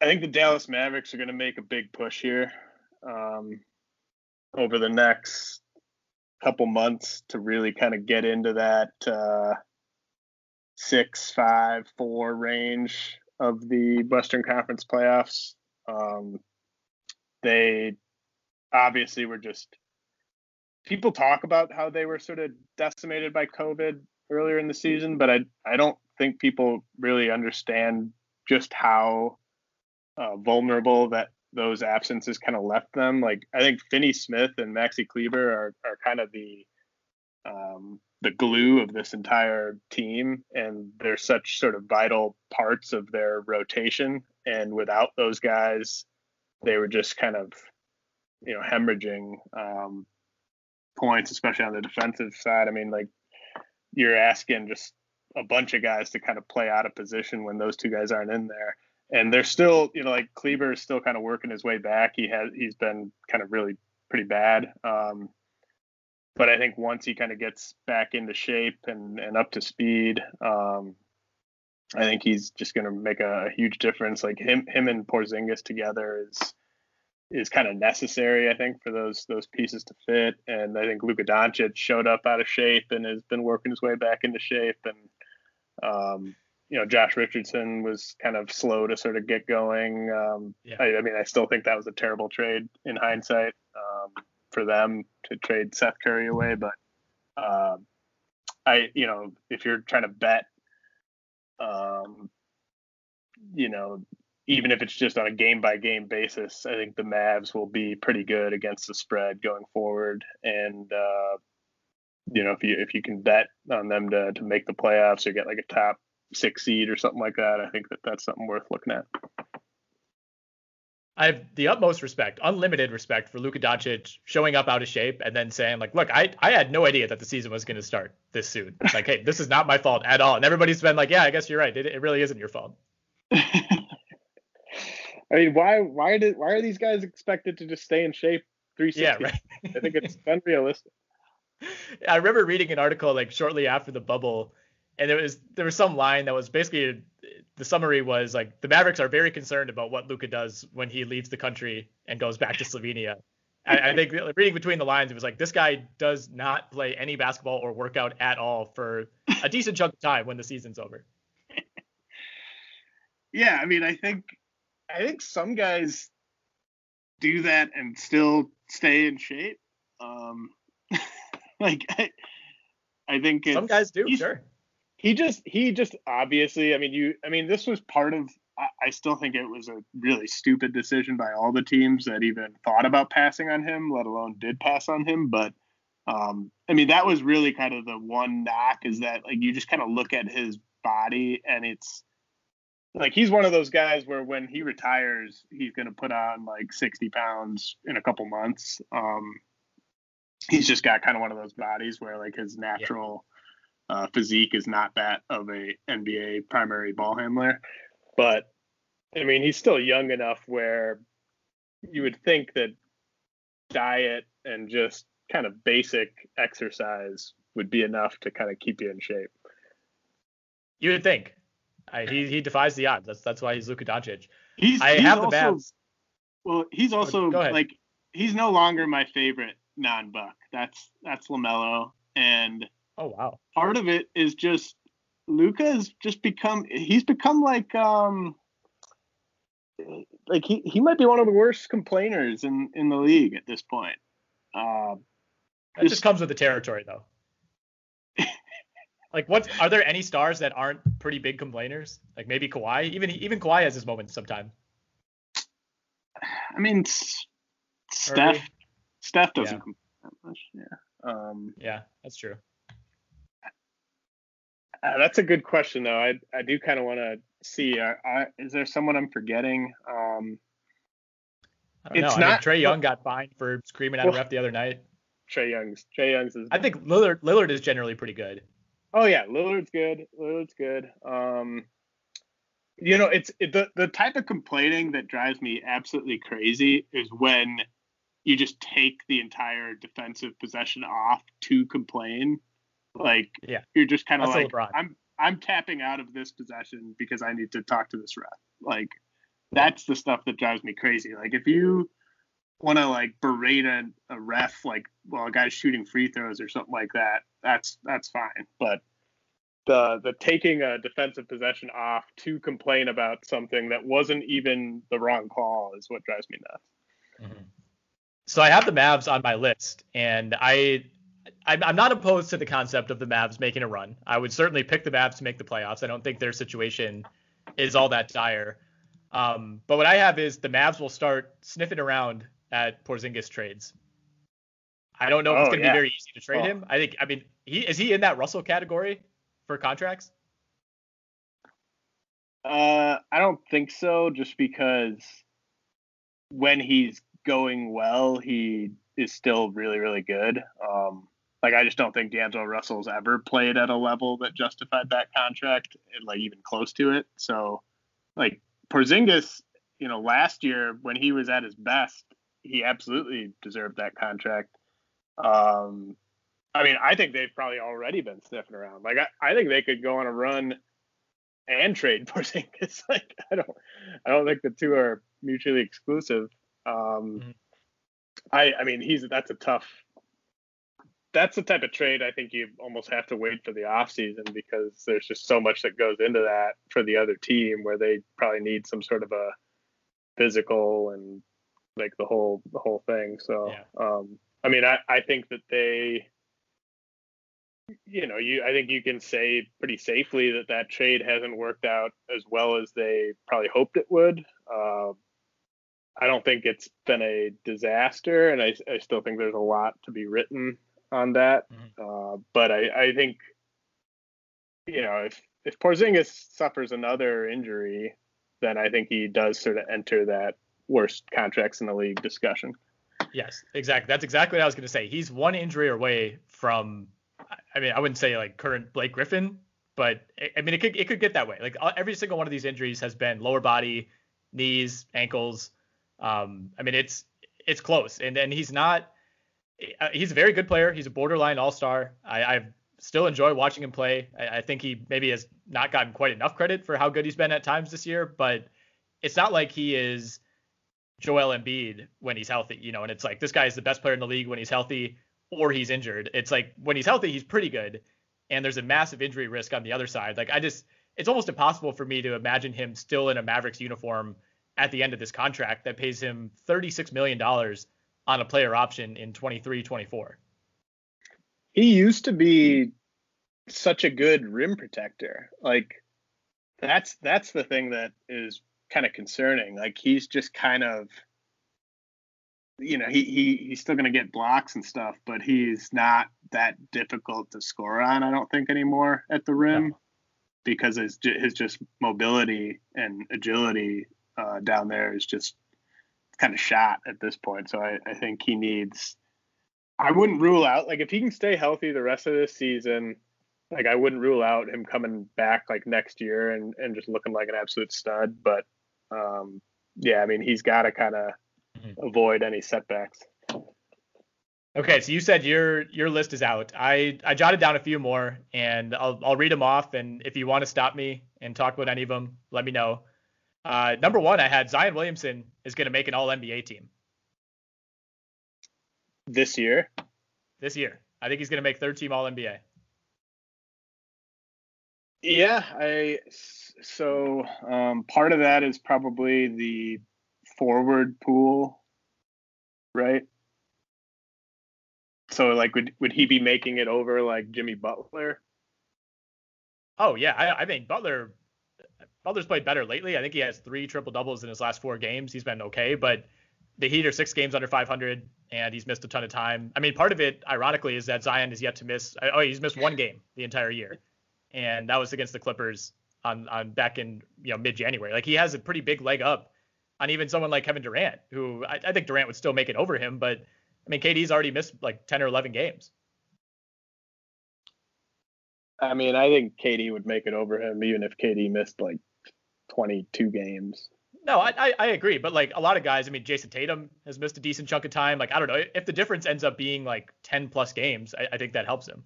I think the Dallas Mavericks are going to make a big push here um, over the next couple months to really kind of get into that uh, six, five, four range of the Western Conference playoffs. Um, they obviously were just people talk about how they were sort of decimated by COVID earlier in the season, but I I don't think people really understand just how uh, vulnerable that those absences kind of left them. Like I think Finney Smith and Maxi Kleber are are kind of the um, the glue of this entire team, and they're such sort of vital parts of their rotation. And without those guys, they were just kind of you know hemorrhaging um, points, especially on the defensive side. I mean, like you're asking just a bunch of guys to kind of play out of position when those two guys aren't in there. And they're still, you know, like Kleber is still kind of working his way back. He has he's been kind of really pretty bad. Um, but I think once he kind of gets back into shape and, and up to speed, um, I think he's just going to make a, huge difference. Like him, him and Porzingis together is is kind of necessary, I think, for those those pieces to fit. And I think Luka Doncic showed up out of shape and has been working his way back into shape. And um, you know, Josh Richardson was kind of slow to sort of get going. Um, yeah. I, I, mean, I still think that was a terrible trade in hindsight um, for them to trade Seth Curry away. But uh, I, you know, if you're trying to bet, um, you know, even if it's just on a game by game basis, I think the Mavs will be pretty good against the spread going forward. And uh, you know, if you if you can bet on them to to make the playoffs or get like a top six seed or something like that, I think that that's something worth looking at. I have the utmost respect, unlimited respect for Luka Doncic showing up out of shape and then saying like, "Look, I I had no idea that the season was going to start this soon. Like, hey, this is not my fault at all." And everybody's been like, "Yeah, I guess you're right. It, it really isn't your fault." I mean, why why did why are these guys expected to just stay in shape 360? Yeah, right. I think it's unrealistic. I remember reading an article like shortly after the bubble, and there was there was some line that was basically the summary was like the Mavericks are very concerned about what Luka does when he leaves the country and goes back to Slovenia. I, I think reading between the lines, it was like this guy does not play any basketball or workout at all for a decent chunk of time when the season's over. Yeah, I mean, I think I think some guys do that and still stay in shape. Um, like I, I think some guys do. Sure. He just he just obviously. I mean, you. I mean, this was part of. I, I still think it was a really stupid decision by all the teams that even thought about passing on him, let alone did pass on him. But um, I mean, that was really kind of the one knock is that like you just kind of look at his body and it's like he's one of those guys where when he retires, he's going to put on like 60 pounds in a couple months. Um, he's just got kind of one of those bodies where like his natural. Uh, physique is not that of a NBA primary ball handler. But I mean, he's still young enough where you would think that diet and just kind of basic exercise would be enough to kind of keep you in shape. You would think. I, he he defies the odds. That's that's why he's Luka Doncic. He's, I he's have the also, Mavs. Well, he's also like he's no longer my favorite non-buck. That's that's LaMelo, and Oh wow. part of it is just Luka has just become he's become like um like he, he might be one of the worst complainers in in the league at this point. Uh, That just comes with the territory though. like what are there any stars that aren't pretty big complainers? Like maybe Kawhi? Even even Kawhi has his moments sometime. I mean. Steph Steph doesn't Yeah. complain that much. Yeah. Um, Yeah, that's true. Uh, that's a good question though. I I do kind of want to see. Uh, I, is there someone I'm forgetting? Um, I don't It's know. I mean, not- Trae Young got fined for screaming at a ref the other night. Trae Young's Trae Young's is I think Lillard Lillard is generally pretty good. Oh yeah, Lillard's good. Lillard's good. Um, you know, it's it, the the type of complaining that drives me absolutely crazy is when you just take the entire defensive possession off to complain. Like Yeah. you're just kind of like LeBron. I'm I'm tapping out of this possession because I need to talk to this ref. Like that's the stuff that drives me crazy. Like if you want to like berate a, a ref like well a guy's shooting free throws or something like that that's that's fine but the the taking a defensive possession off to complain about something that wasn't even the wrong call is what drives me nuts mm-hmm. So I have the Mavs on my list, and I I'm, I'm not opposed to the concept of the Mavs making a run. I would certainly pick the Mavs to make the playoffs. I don't think their situation is all that dire. Um, but what I have is the Mavs will start sniffing around at Porzingis trades. I don't know if it's Oh, going to yeah. be very easy to trade Oh. him. I think I mean he is he in that Russell category for contracts? uh i don't think so just because when he's going well he is still really really good um like i just don't think d'angelo russell's ever played at a level that justified that contract and like even close to it so like Porzingis, you know, last year when he was at his best, he absolutely deserved that contract. Um, I mean, I think they've probably already been sniffing around. Like, I, I think they could go on a run and trade Porzingis. Like, I don't, I don't think the two are mutually exclusive. Um, Mhm. I, I mean, he's that's a tough. That's the type of trade I think you almost have to wait for the offseason because there's just so much that goes into that for the other team where they probably need some sort of a physical and like the whole the whole thing. So Yeah. um I mean I, I think that they you know, you I think you can say pretty safely that that trade hasn't worked out as well as they probably hoped it would. Uh, I don't think it's been a disaster, and I, I still think there's a lot to be written on that. Uh, but I, I think, you know, if if Porzingis suffers another injury, then I think he does sort of enter that worst contracts in the league discussion. Yes, exactly. That's exactly what I was going to say. He's one injury away from, I mean, I wouldn't say like current Blake Griffin, but I- mean, it could it could get that way. Like every single one of these injuries has been lower body, knees, ankles. Um, I mean, it's it's close, and then he's not. Uh, He's a very good player. He's a borderline all star. I, I still enjoy watching him play. I, I think he maybe has not gotten quite enough credit for how good he's been at times this year, but it's not like he is Joel Embiid when he's healthy, you know, and it's like this guy is the best player in the league when he's healthy or he's injured. It's like when he's healthy, he's pretty good. And there's a massive injury risk on the other side. Like I just it's almost impossible for me to imagine him still in a Mavericks uniform at the end of this contract that pays him $36 million on a player option in 23 24. He used to be such a good rim protector. Like that's that's the thing that is kind of concerning. Like he's just kind of you know, he, he he's still gonna get blocks and stuff, but he's not that difficult to score on, I don't think anymore at the rim. Because his his just mobility and agility uh, down there is just kind of shot at this point. So I, I think he needs I wouldn't rule out like if he can stay healthy the rest of this season, like I wouldn't rule out him coming back like next year and and just looking like an absolute stud. But um, yeah, I mean he's got to kind of avoid any setbacks. Okay, so you said your your list is out. I I jotted down a few more, and I'll I'll read them off. And if you want to stop me and talk about any of them, let me know. Uh, number one, I had Zion Williamson is going to make an All NBA team this year. This year, I think he's going to make third team All NBA. Yeah, I so um, part of that is probably the forward pool, right? So like, would would he be making it over like Jimmy Butler? Oh yeah, I, I think Butler Butler's played better lately. I think he has three triple doubles in his last four games. He's been okay, but the Heat are six games under 500, and he's missed a ton of time. I mean, part of it, ironically, is that Zion is yet to miss. Oh, he's missed one game the entire year, and that was against the Clippers on on back in you know mid January. Like he has a pretty big leg up on even someone like Kevin Durant, who I, I think Durant would still make it over him, but I mean, KD's already missed like 10 or 11 games. I mean, I think KD would make it over him even if KD missed like 22 games. No, I, I, I agree, but like a lot of guys, I mean, Jayson Tatum has missed a decent chunk of time. Like I don't know if the difference ends up being like 10 plus games, I, I think that helps him.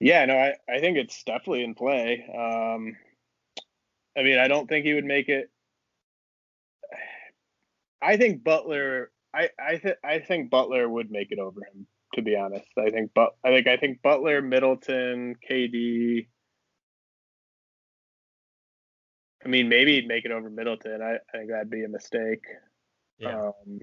Yeah, no, I, I think it's definitely in play. Um, I mean, I don't think he would make it. I think Butler I I, th- I think Butler would make it over him. To be honest, I think but I think I think Butler, Middleton, KD. I mean, maybe he'd make it over Middleton. I, I think that'd be a mistake. Yeah. Um,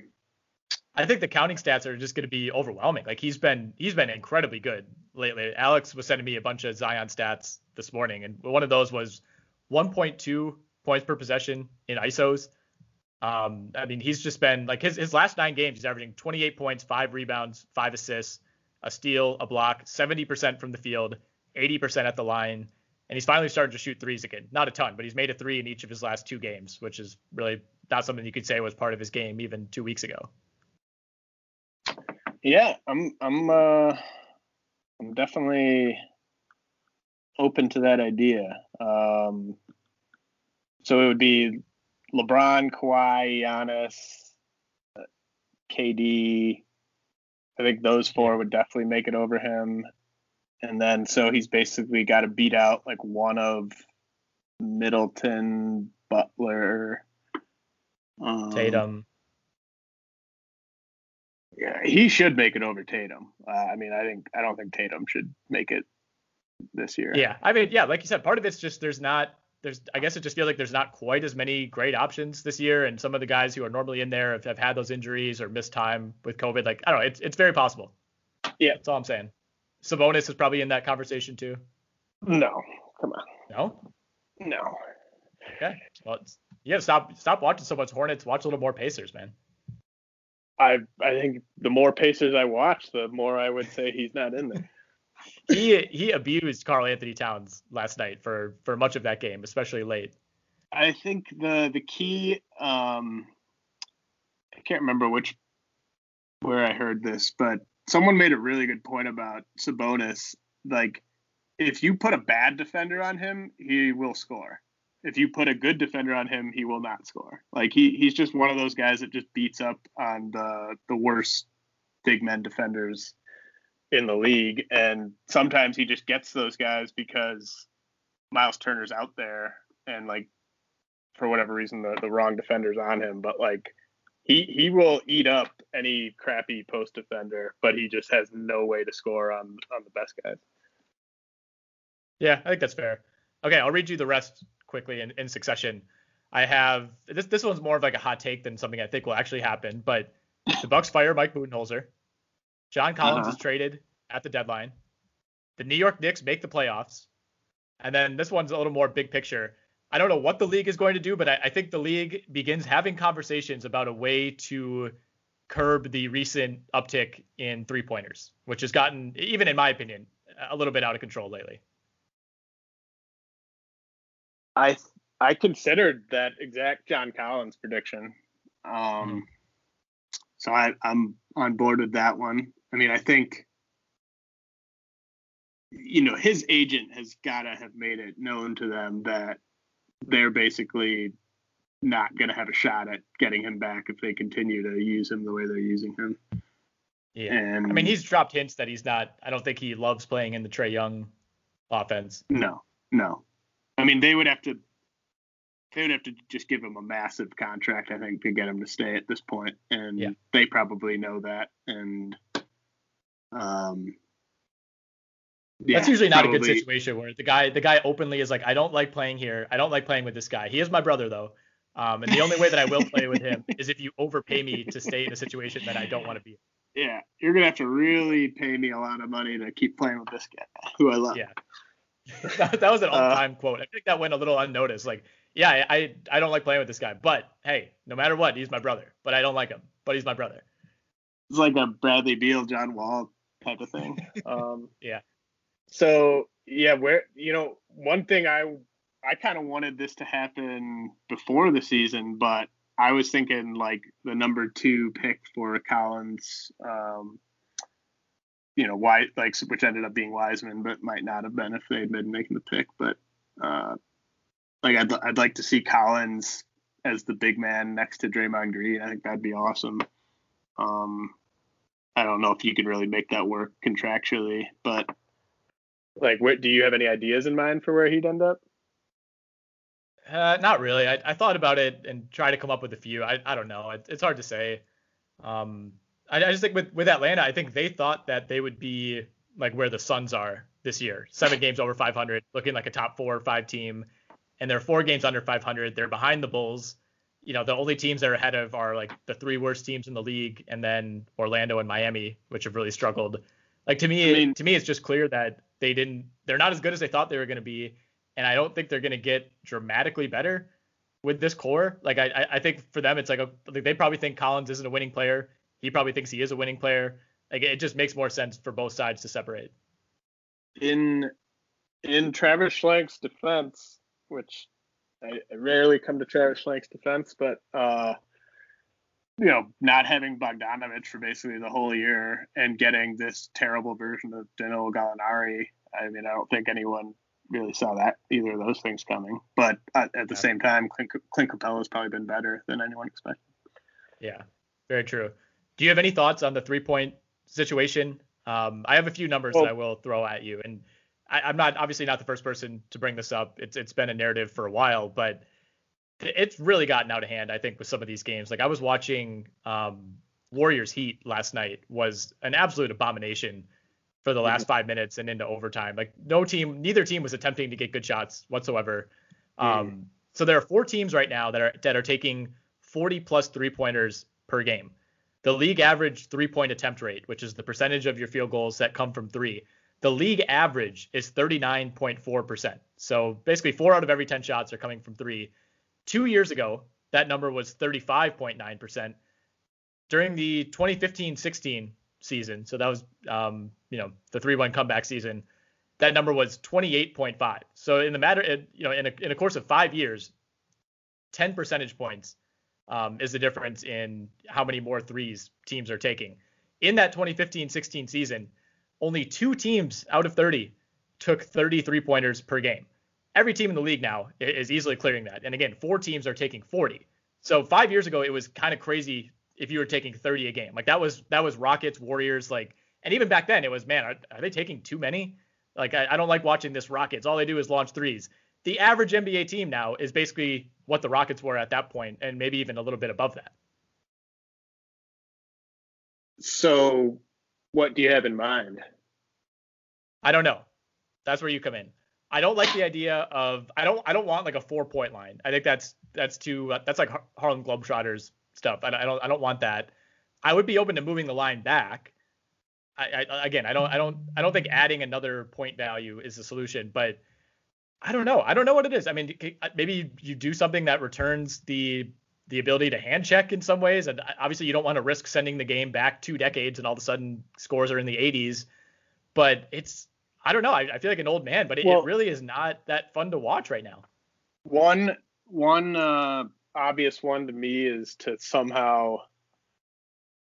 I think the counting stats are just going to be overwhelming. Like he's been he's been incredibly good lately. Alex was sending me a bunch of Zion stats this morning, and one of those was 1.2 points per possession in ISOs, um, I mean, he's just been like his his last nine games, he's averaging 28 points, five rebounds, five assists, a steal, a block, 70% from the field, 80% at the line, and he's finally starting to shoot threes again. Not a ton, but he's made a three in each of his last two games, which is really not something you could say was part of his game even two weeks ago. Yeah, I'm I'm uh I'm definitely open to that idea. Um, so it would be LeBron, Kawhi, Giannis, KD. I think those four would definitely make it over him. And then so he's basically got to beat out like one of Middleton, Butler, um, Tatum. Yeah, he should make it over Tatum. Uh, I mean, I think I don't think Tatum should make it this year. Yeah, I mean, yeah, like you said, part of it's just there's not there's I guess it just feels like there's not quite as many great options this year, and some of the guys who are normally in there have, have had those injuries or missed time with COVID. Like I don't know, it's it's very possible. Yeah, that's all I'm saying. Sabonis is probably in that conversation too. No, come on. No. No. Okay. Well, you gotta stop stop watching so much Hornets. Watch a little more Pacers, man. I I think the more Pacers I watch, the more I would say he's not in there he he abused Karl-Anthony Towns last night for for much of that game, especially late. I think the the key um I can't remember which where I heard this, but someone made a really good point about Sabonis. Like if you put a bad defender on him, he will score. If you put a good defender on him, he will not score. Like he he's just one of those guys that just beats up on the the worst big men defenders in the league. And sometimes he just gets those guys because Myles Turner's out there and like for whatever reason the, the wrong defender's on him. But like he he will eat up any crappy post defender, but he just has no way to score on on the best guys. Yeah, I think that's fair. Okay, I'll read you the rest quickly in, in succession. I have this this one's more of like a hot take than something I think will actually happen, but the Bucks fire Mike Budenholzer. John Collins uh-huh. is traded at the deadline. The New York Knicks make the playoffs. And then this one's a little more big picture. I don't know what the league is going to do, but I, I think the league begins having conversations about a way to curb the recent uptick in three pointers, which has gotten, even in my opinion, a little bit out of control lately. I I considered that exact John Collins prediction. Um, mm So I, I'm on board with that one. I mean, I think you know his agent has got to have made it known to them that they're basically not going to have a shot at getting him back if they continue to use him the way they're using him. Yeah. And I mean, he's dropped hints that he's not. I don't think he loves playing in the Trae Young offense. no, no. I mean, they would have to. They would have to just give him a massive contract, I think, to get him to stay at this point, and Yeah. they probably know that. And um, yeah, That's usually not a good situation where the guy the guy openly is like, I don't like playing here. I don't like playing with this guy. He is my brother though. Um, and the only way that I will play with him is if you overpay me to stay in a situation that I don't want to be. in. Yeah, you're gonna have to really pay me a lot of money to keep playing with this guy, who I love. Yeah. that, that was an Uh, all-time quote. I think that went a little unnoticed. Like, yeah, I, I don't like playing with this guy, but hey, no matter what, he's my brother. But I don't like him, but he's my brother. It's like a Bradley Beal, John Wall type of thing. um, Yeah. So yeah, where you know one thing I I kind of wanted this to happen before the season, but I was thinking like the number two pick for Collins, um, you know, why like which ended up being Wiseman, but might not have been if they had been making the pick. But uh, like I'd I'd like to see Collins as the big man next to Draymond Green. I think that'd be awesome. Um, I don't know if you could really make that work contractually, but like, what do you have any ideas in mind for where he'd end up? Uh, not really. I, I thought about it and tried to come up with a few. I, I don't know. It, it's hard to say. Um, I, I just think with, with Atlanta, I think they thought that they would be like where the Suns are this year. Seven games over 500, looking like a top four or five team. And they're four games under 500. They're behind the Bulls. You know, the only teams they're ahead of are like the three worst teams in the league, and then Orlando and Miami, which have really struggled. Like to me, I mean- to me, it's just clear that they didn't. They're not as good as they thought they were going to be and I don't think they're going to get dramatically better with this core. Like I, I- I think for them, it's like, a, like they probably think Collins isn't a winning player. He probably thinks he is a winning player. Like it just makes more sense for both sides to separate. In in Travis Schlenk's defense, which I, I rarely come to Travis Schlenk's defense, but uh, you know, not having Bogdanovich for basically the whole year and getting this terrible version of Danilo Gallinari, I mean, I don't think anyone really saw that either of those things coming. But at, at the Yeah. same time, Clint, Clint Capela's probably been better than anyone expected. Yeah, very true. Do you have any thoughts on the three point situation? Um, I have a few numbers Well- that I will throw at you, and I, I'm not obviously not the first person to bring this up. It's it's been a narrative for a while, but it's really gotten out of hand. I think with some of these games, like I was watching um, Warriors Heat last night, was an absolute abomination for the last five minutes and into overtime. Like no team, neither team was attempting to get good shots whatsoever. Um, so there are four teams right now that are that are taking 40 plus three pointers per game. The league average three point attempt rate, which is the percentage of your field goals that come from three, the league average is 39.4%. So basically, four out of every 10 shots are coming from three. Two years ago, that number was 35.9%. During the 2015-16 season, so that was um, you know the three-one comeback season, that number was 28.5. So in the matter, you know, in a in a course of five years, 10 percentage points um, is the difference in how many more threes teams are taking. In that 2015-16 season, only two teams out of 30 took 33 pointers per game. Every team in the league now is easily clearing that. And again, four teams are taking 40. So five years ago, it was kind of crazy if you were taking 30 a game. Like that was that was Rockets, Warriors, like, and even back then it was man, are, are they taking too many? Like I, I don't like watching this Rockets. All they do is launch threes. The average NBA team now is basically what the Rockets were at that point, and maybe even a little bit above that. So, what do you have in mind? I don't know. That's where you come in. I don't like the idea of I don't I don't want like a four point line. I think that's that's too that's like Harlem Globetrotters stuff. I, I don't I don't want that. I would be open to moving the line back. I, I again I don't I don't I don't think adding another point value is the solution, but I don't know. I don't know what it is. I mean, maybe you do something that returns the the ability to hand check in some ways, and obviously you don't want to risk sending the game back two decades and all of a sudden scores are in the 80s. But it's I don't know. I, I feel like an old man, but it, Well- it really is not that fun to watch right now. One one uh, obvious one to me is to somehow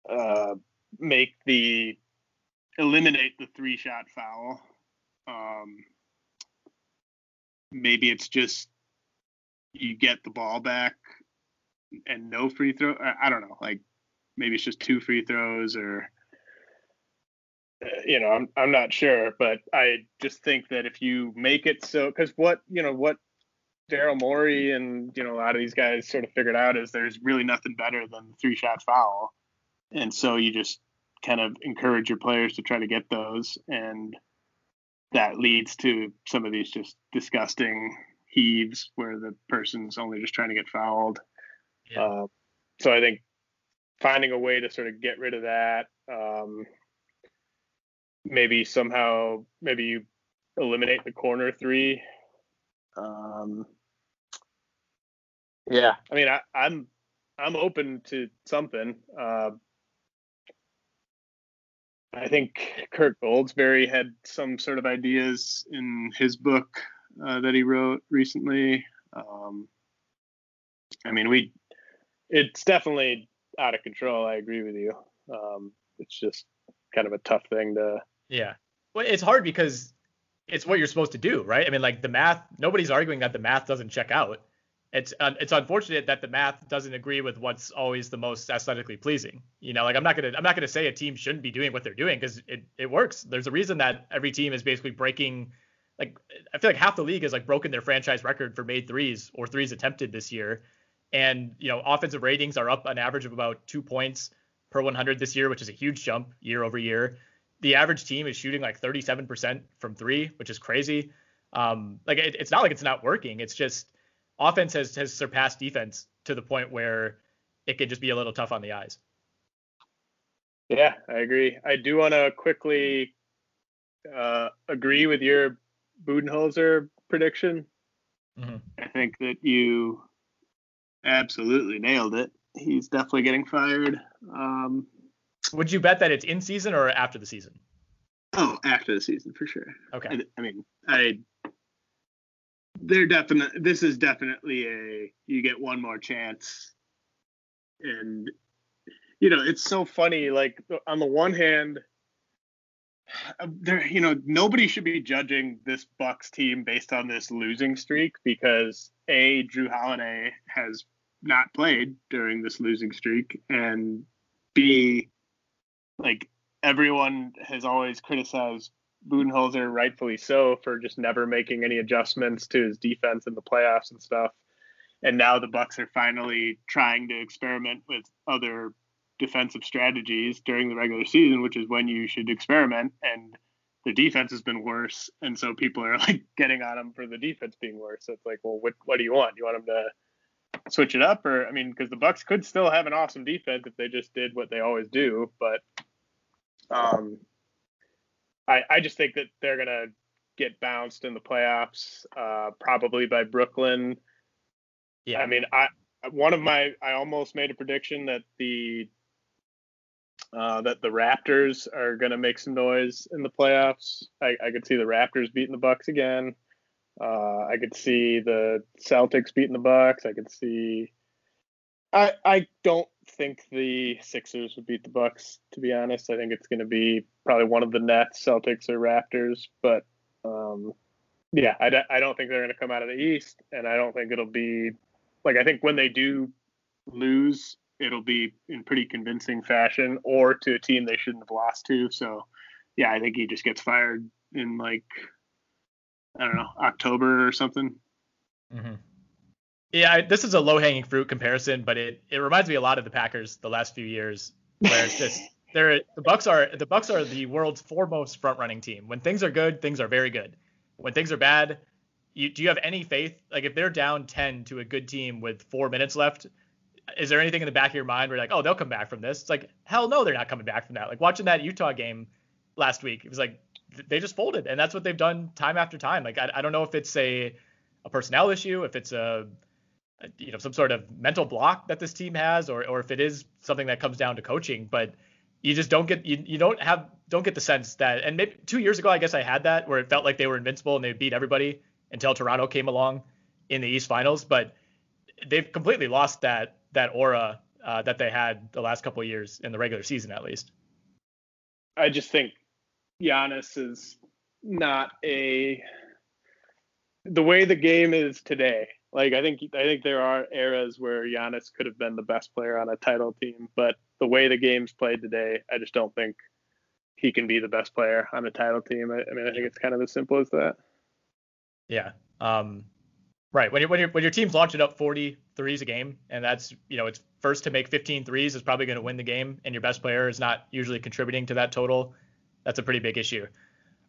uh, make the eliminate the three shot foul. Um, maybe it's just you get the ball back and no free throw. I, I don't know. Like maybe it's just two free throws or uh, you know, I'm I'm not sure, but I just think that if you make it so, because what you know what Daryl Morey and you know a lot of these guys sort of figured out is there's really nothing better than three shot foul, and so you just kind of encourage your players to try to get those, and that leads to some of these just disgusting heaves where the person's only just trying to get fouled. Yeah. Uh, so I think finding a way to sort of get rid of that. Um, maybe somehow, maybe you eliminate the corner three. Um, yeah, I mean, I, I'm I'm open to something. Uh, I think Kirk Goldsberry had some sort of ideas in his book uh, that he wrote recently. Um, I mean, we it's definitely out of control. I agree with you. Um, it's just kind of a tough thing to. Yeah, well, it's hard because it's what you're supposed to do, right? I mean, like the math. Nobody's arguing that the math doesn't check out it's uh, it's unfortunate that the math doesn't agree with what's always the most aesthetically pleasing. You know, like I'm not gonna I'm not gonna say a team shouldn't be doing what they're doing because it it works. There's a reason that every team is basically breaking. Like I feel like half the league has like broken their franchise record for made threes or threes attempted this year, and you know offensive ratings are up an average of about two points per 100 this year, which is a huge jump year over year. The average team is shooting like 37% from three, which is crazy. Um, like it, it's not like it's not working. It's just offense has has surpassed defense to the point where it can just be a little tough on the eyes. Yeah, I agree. I do want to quickly uh, agree with your Budenholzer prediction. Mm-hmm. I think that you absolutely nailed it. He's definitely getting fired. Um, Would you bet that it's in season or after the season? Oh, after the season for sure. Okay. I, I mean, I they're definitely this is definitely a you get one more chance and you know it's so funny like on the one hand there you know nobody should be judging this bucks team based on this losing streak because a Jrue Holiday has not played during this losing streak and b like everyone has always criticized Budenholzer, rightfully so, for just never making any adjustments to his defense in the playoffs and stuff. And now the Bucks are finally trying to experiment with other defensive strategies during the regular season, which is when you should experiment. And the defense has been worse, and so people are like getting on him for the defense being worse. So it's like, well, what what do you want? You want him to switch it up, or I mean, because the Bucks could still have an awesome defense if they just did what they always do, but um, I, I just think that they're gonna get bounced in the playoffs, uh, probably by Brooklyn. Yeah. I mean, I one of my I almost made a prediction that the uh, that the Raptors are gonna make some noise in the playoffs. I, I could see the Raptors beating the Bucks again. Uh, I could see the Celtics beating the Bucks. I could see. I I don't think the Sixers would beat the Bucks. To be honest, I think it's going to be probably one of the Nets, Celtics, or Raptors. But um, yeah, I, I don't think they're going to come out of the East, and I don't think it'll be like I think when they do lose, it'll be in pretty convincing fashion, or to a team they shouldn't have lost to. So yeah, I think he just gets fired in like I don't know October or something. Mm-hmm. Yeah, this is a low hanging fruit comparison, but it, it reminds me a lot of the Packers the last few years, where it's just they're the Bucks are the Bucks are the world's foremost front running team. When things are good, things are very good. When things are bad, you, do you have any faith? Like if they're down ten to a good team with four minutes left, is there anything in the back of your mind where you're like, oh, they'll come back from this? It's like hell no, they're not coming back from that. Like watching that Utah game last week, it was like they just folded, and that's what they've done time after time. Like I, I don't know if it's a a personnel issue, if it's a you know some sort of mental block that this team has or or if it is something that comes down to coaching but you just don't get you, you don't have don't get the sense that and maybe two years ago I guess I had that where it felt like they were invincible and they beat everybody until Toronto came along in the East Finals but they've completely lost that that aura uh, that they had the last couple of years in the regular season at least. I just think Giannis is not a the way the game is today like I think I think there are eras where Giannis could have been the best player on a title team, but the way the game's played today, I just don't think he can be the best player on a title team. I, I mean, I think it's kind of as simple as that. Yeah. Um, right. When, you when, you when your team's launching up 40 threes a game, and that's, you know, it's first to make 15 threes is probably going to win the game, and your best player is not usually contributing to that total, that's a pretty big issue.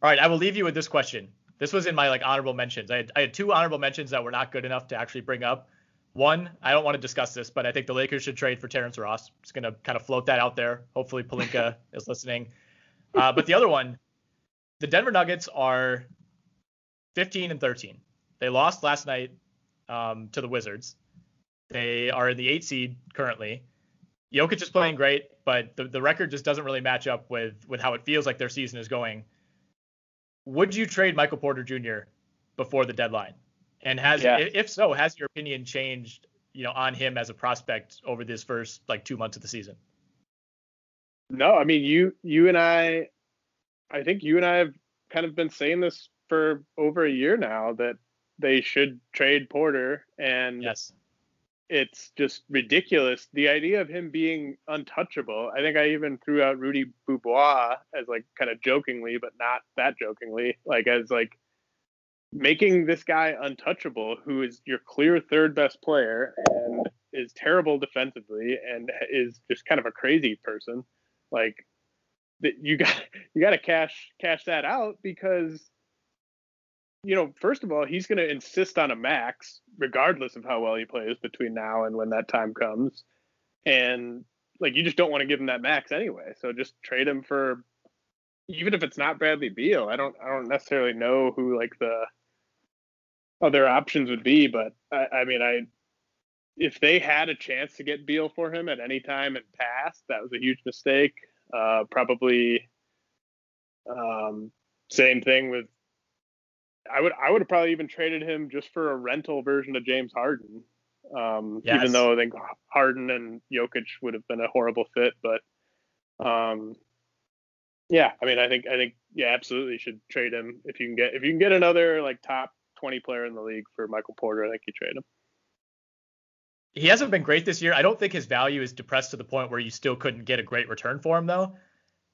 All right. I will leave you with this question. This was in my like honorable mentions. I had, I had two honorable mentions that were not good enough to actually bring up. One, I don't want to discuss this, but I think the Lakers should trade for Terrence Ross. Just going to kind of float that out there. Hopefully, Pelinka is listening. Uh, but the other one, the Denver Nuggets are 15 and 13. They lost last night um, to the Wizards. They are in the eight seed currently. Jokic is playing great, but the, the record just doesn't really match up with with how it feels like their season is going. Would you trade Michael Porter Jr. before the deadline? And has yeah. if so, has your opinion changed, you know, on him as a prospect over this first like two months of the season? No, I mean you you and I I think you and I have kind of been saying this for over a year now that they should trade Porter and yes. It's just ridiculous. The idea of him being untouchable. I think I even threw out Rudy Dubois as like kind of jokingly, but not that jokingly, like as like making this guy untouchable, who is your clear third best player and is terrible defensively and is just kind of a crazy person, like that you got you got to cash cash that out because you know first of all he's going to insist on a max regardless of how well he plays between now and when that time comes and like you just don't want to give him that max anyway so just trade him for even if it's not Bradley Beal I don't I don't necessarily know who like the other options would be, but I, I mean, I if they had a chance to get Beal for him at any time in past, that was a huge mistake. Uh, probably um, same thing with. I would I would have probably even traded him just for a rental version of James Harden. Um, yes. Even though I think Harden and Jokic would have been a horrible fit, but um, yeah, I mean, I think I think yeah, absolutely should trade him if you can get if you can get another like top 20 player in the league for Michael Porter. I think you trade him. He hasn't been great this year. I don't think his value is depressed to the point where you still couldn't get a great return for him, though.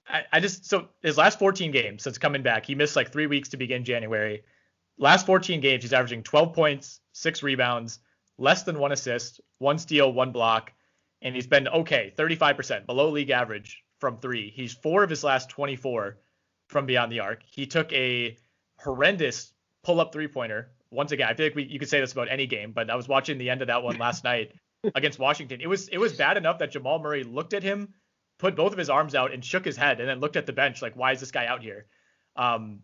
I, I just so his last 14 games since coming back, he missed like three weeks to begin January. Last 14 games, he's averaging 12 points, six rebounds, less than one assist, one steal, one block, and he's been okay, 35% below league average from three. He's four of his last 24 from beyond the arc. He took a horrendous pull up three pointer. Once again, I feel like we, you could say this about any game, but I was watching the end of that one last night against Washington. It was it was bad enough that Jamal Murray looked at him, put both of his arms out, and shook his head, and then looked at the bench like, "Why is this guy out here?" Um,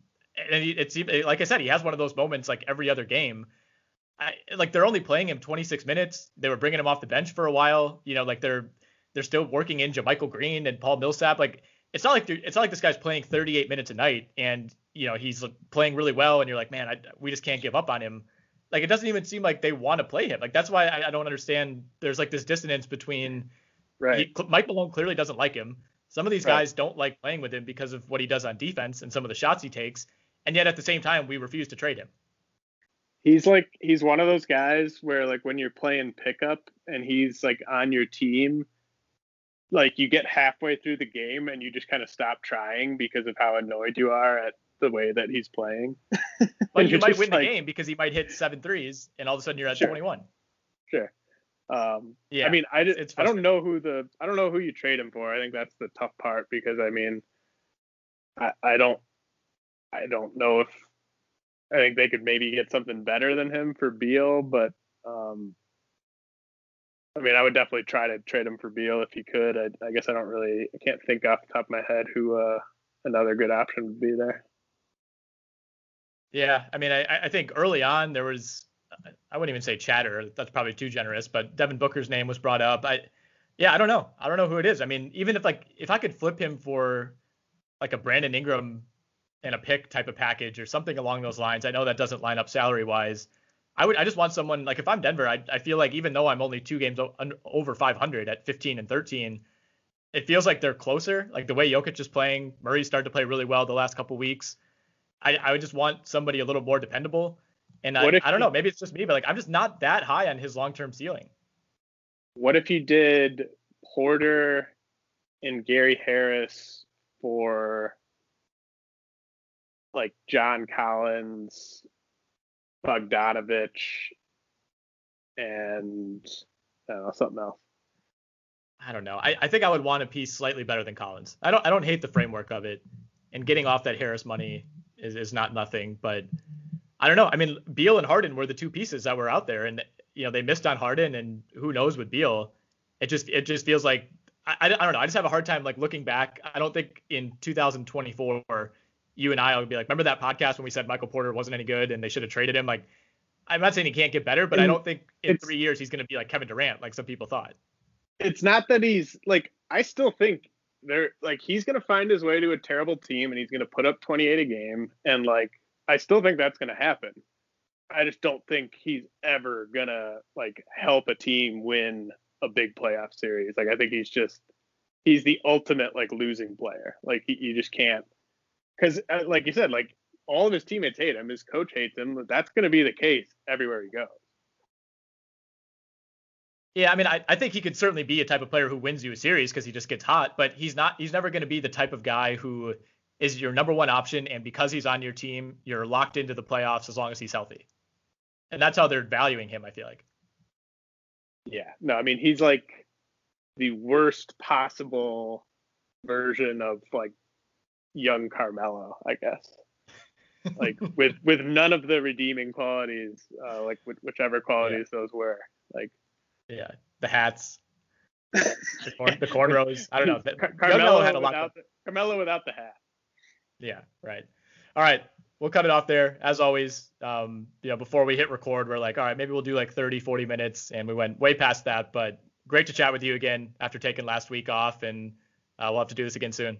and he, it's like I said, he has one of those moments like every other game. I, like they're only playing him 26 minutes. They were bringing him off the bench for a while. You know, like they're they're still working in JaMychal Green and Paul Millsap. Like it's not like it's not like this guy's playing 38 minutes a night and you know he's playing really well and you're like man I, we just can't give up on him like it doesn't even seem like they want to play him like that's why I, I don't understand there's like this dissonance between right he, Mike Malone clearly doesn't like him some of these right. guys don't like playing with him because of what he does on defense and some of the shots he takes and yet at the same time we refuse to trade him he's like he's one of those guys where like when you're playing pickup and he's like on your team like you get halfway through the game and you just kind of stop trying because of how annoyed you are at the way that he's playing. but you might win like, the game because he might hit seven threes and all of a sudden you're at sure. 21. Sure. Um, yeah. I mean, I just, I don't know who the I don't know who you trade him for. I think that's the tough part because I mean, I I don't I don't know if I think they could maybe get something better than him for Beal, but um, I mean, I would definitely try to trade him for Beal if you could. I, I guess I don't really, I can't think off the top of my head who uh, another good option would be there. Yeah, I mean, I, I think early on there was, I wouldn't even say chatter. That's probably too generous, but Devin Booker's name was brought up. I, yeah, I don't know. I don't know who it is. I mean, even if like if I could flip him for like a Brandon Ingram and a pick type of package or something along those lines, I know that doesn't line up salary wise. I would I just want someone like if I'm Denver, I I feel like even though I'm only two games over 500 at 15 and 13, it feels like they're closer. Like the way Jokic is playing, Murray started to play really well the last couple weeks. I I would just want somebody a little more dependable. And I, I don't know, maybe it's just me, but like I'm just not that high on his long-term ceiling. What if you did Porter and Gary Harris for like John Collins, Bogdanovic, and something else. I don't know. I, I think I would want a piece slightly better than Collins. I don't I don't hate the framework of it, and getting off that Harris money is, is not nothing. But I don't know. I mean, Beal and Harden were the two pieces that were out there, and you know they missed on Harden, and who knows with Beal. It just it just feels like I, I, I don't know. I just have a hard time like looking back. I don't think in 2024 you and I will be like, remember that podcast when we said Michael Porter wasn't any good and they should have traded him? Like, I'm not saying he can't get better, but I don't think in three years he's going to be like Kevin Durant, like some people thought. It's not that he's like. I still think they're like he's going to find his way to a terrible team and he's going to put up 28 a game and like I still think that's going to happen. I just don't think he's ever going to like help a team win a big playoff series. Like I think he's just he's the ultimate like losing player. Like he, you just can't because uh, like you said, like all of his teammates hate him, his coach hates him. That's going to be the case everywhere he goes. Yeah, I mean, I, I think he could certainly be a type of player who wins you a series because he just gets hot, but he's not. He's never going to be the type of guy who is your number one option, and because he's on your team, you're locked into the playoffs as long as he's healthy. And that's how they're valuing him. I feel like. Yeah, no, I mean he's like the worst possible version of like young Carmelo, I guess. like with with none of the redeeming qualities, uh, like whichever qualities yeah. those were. Like yeah, the hats, the, corn, the cornrows. I don't know. Car- Carmelo had a lot. Of... The, Carmelo without the hat. Yeah, right. All right, we'll cut it off there. As always, um, you know, before we hit record, we're like, all right, maybe we'll do like 30, 40 minutes, and we went way past that. But great to chat with you again after taking last week off, and uh, we'll have to do this again soon.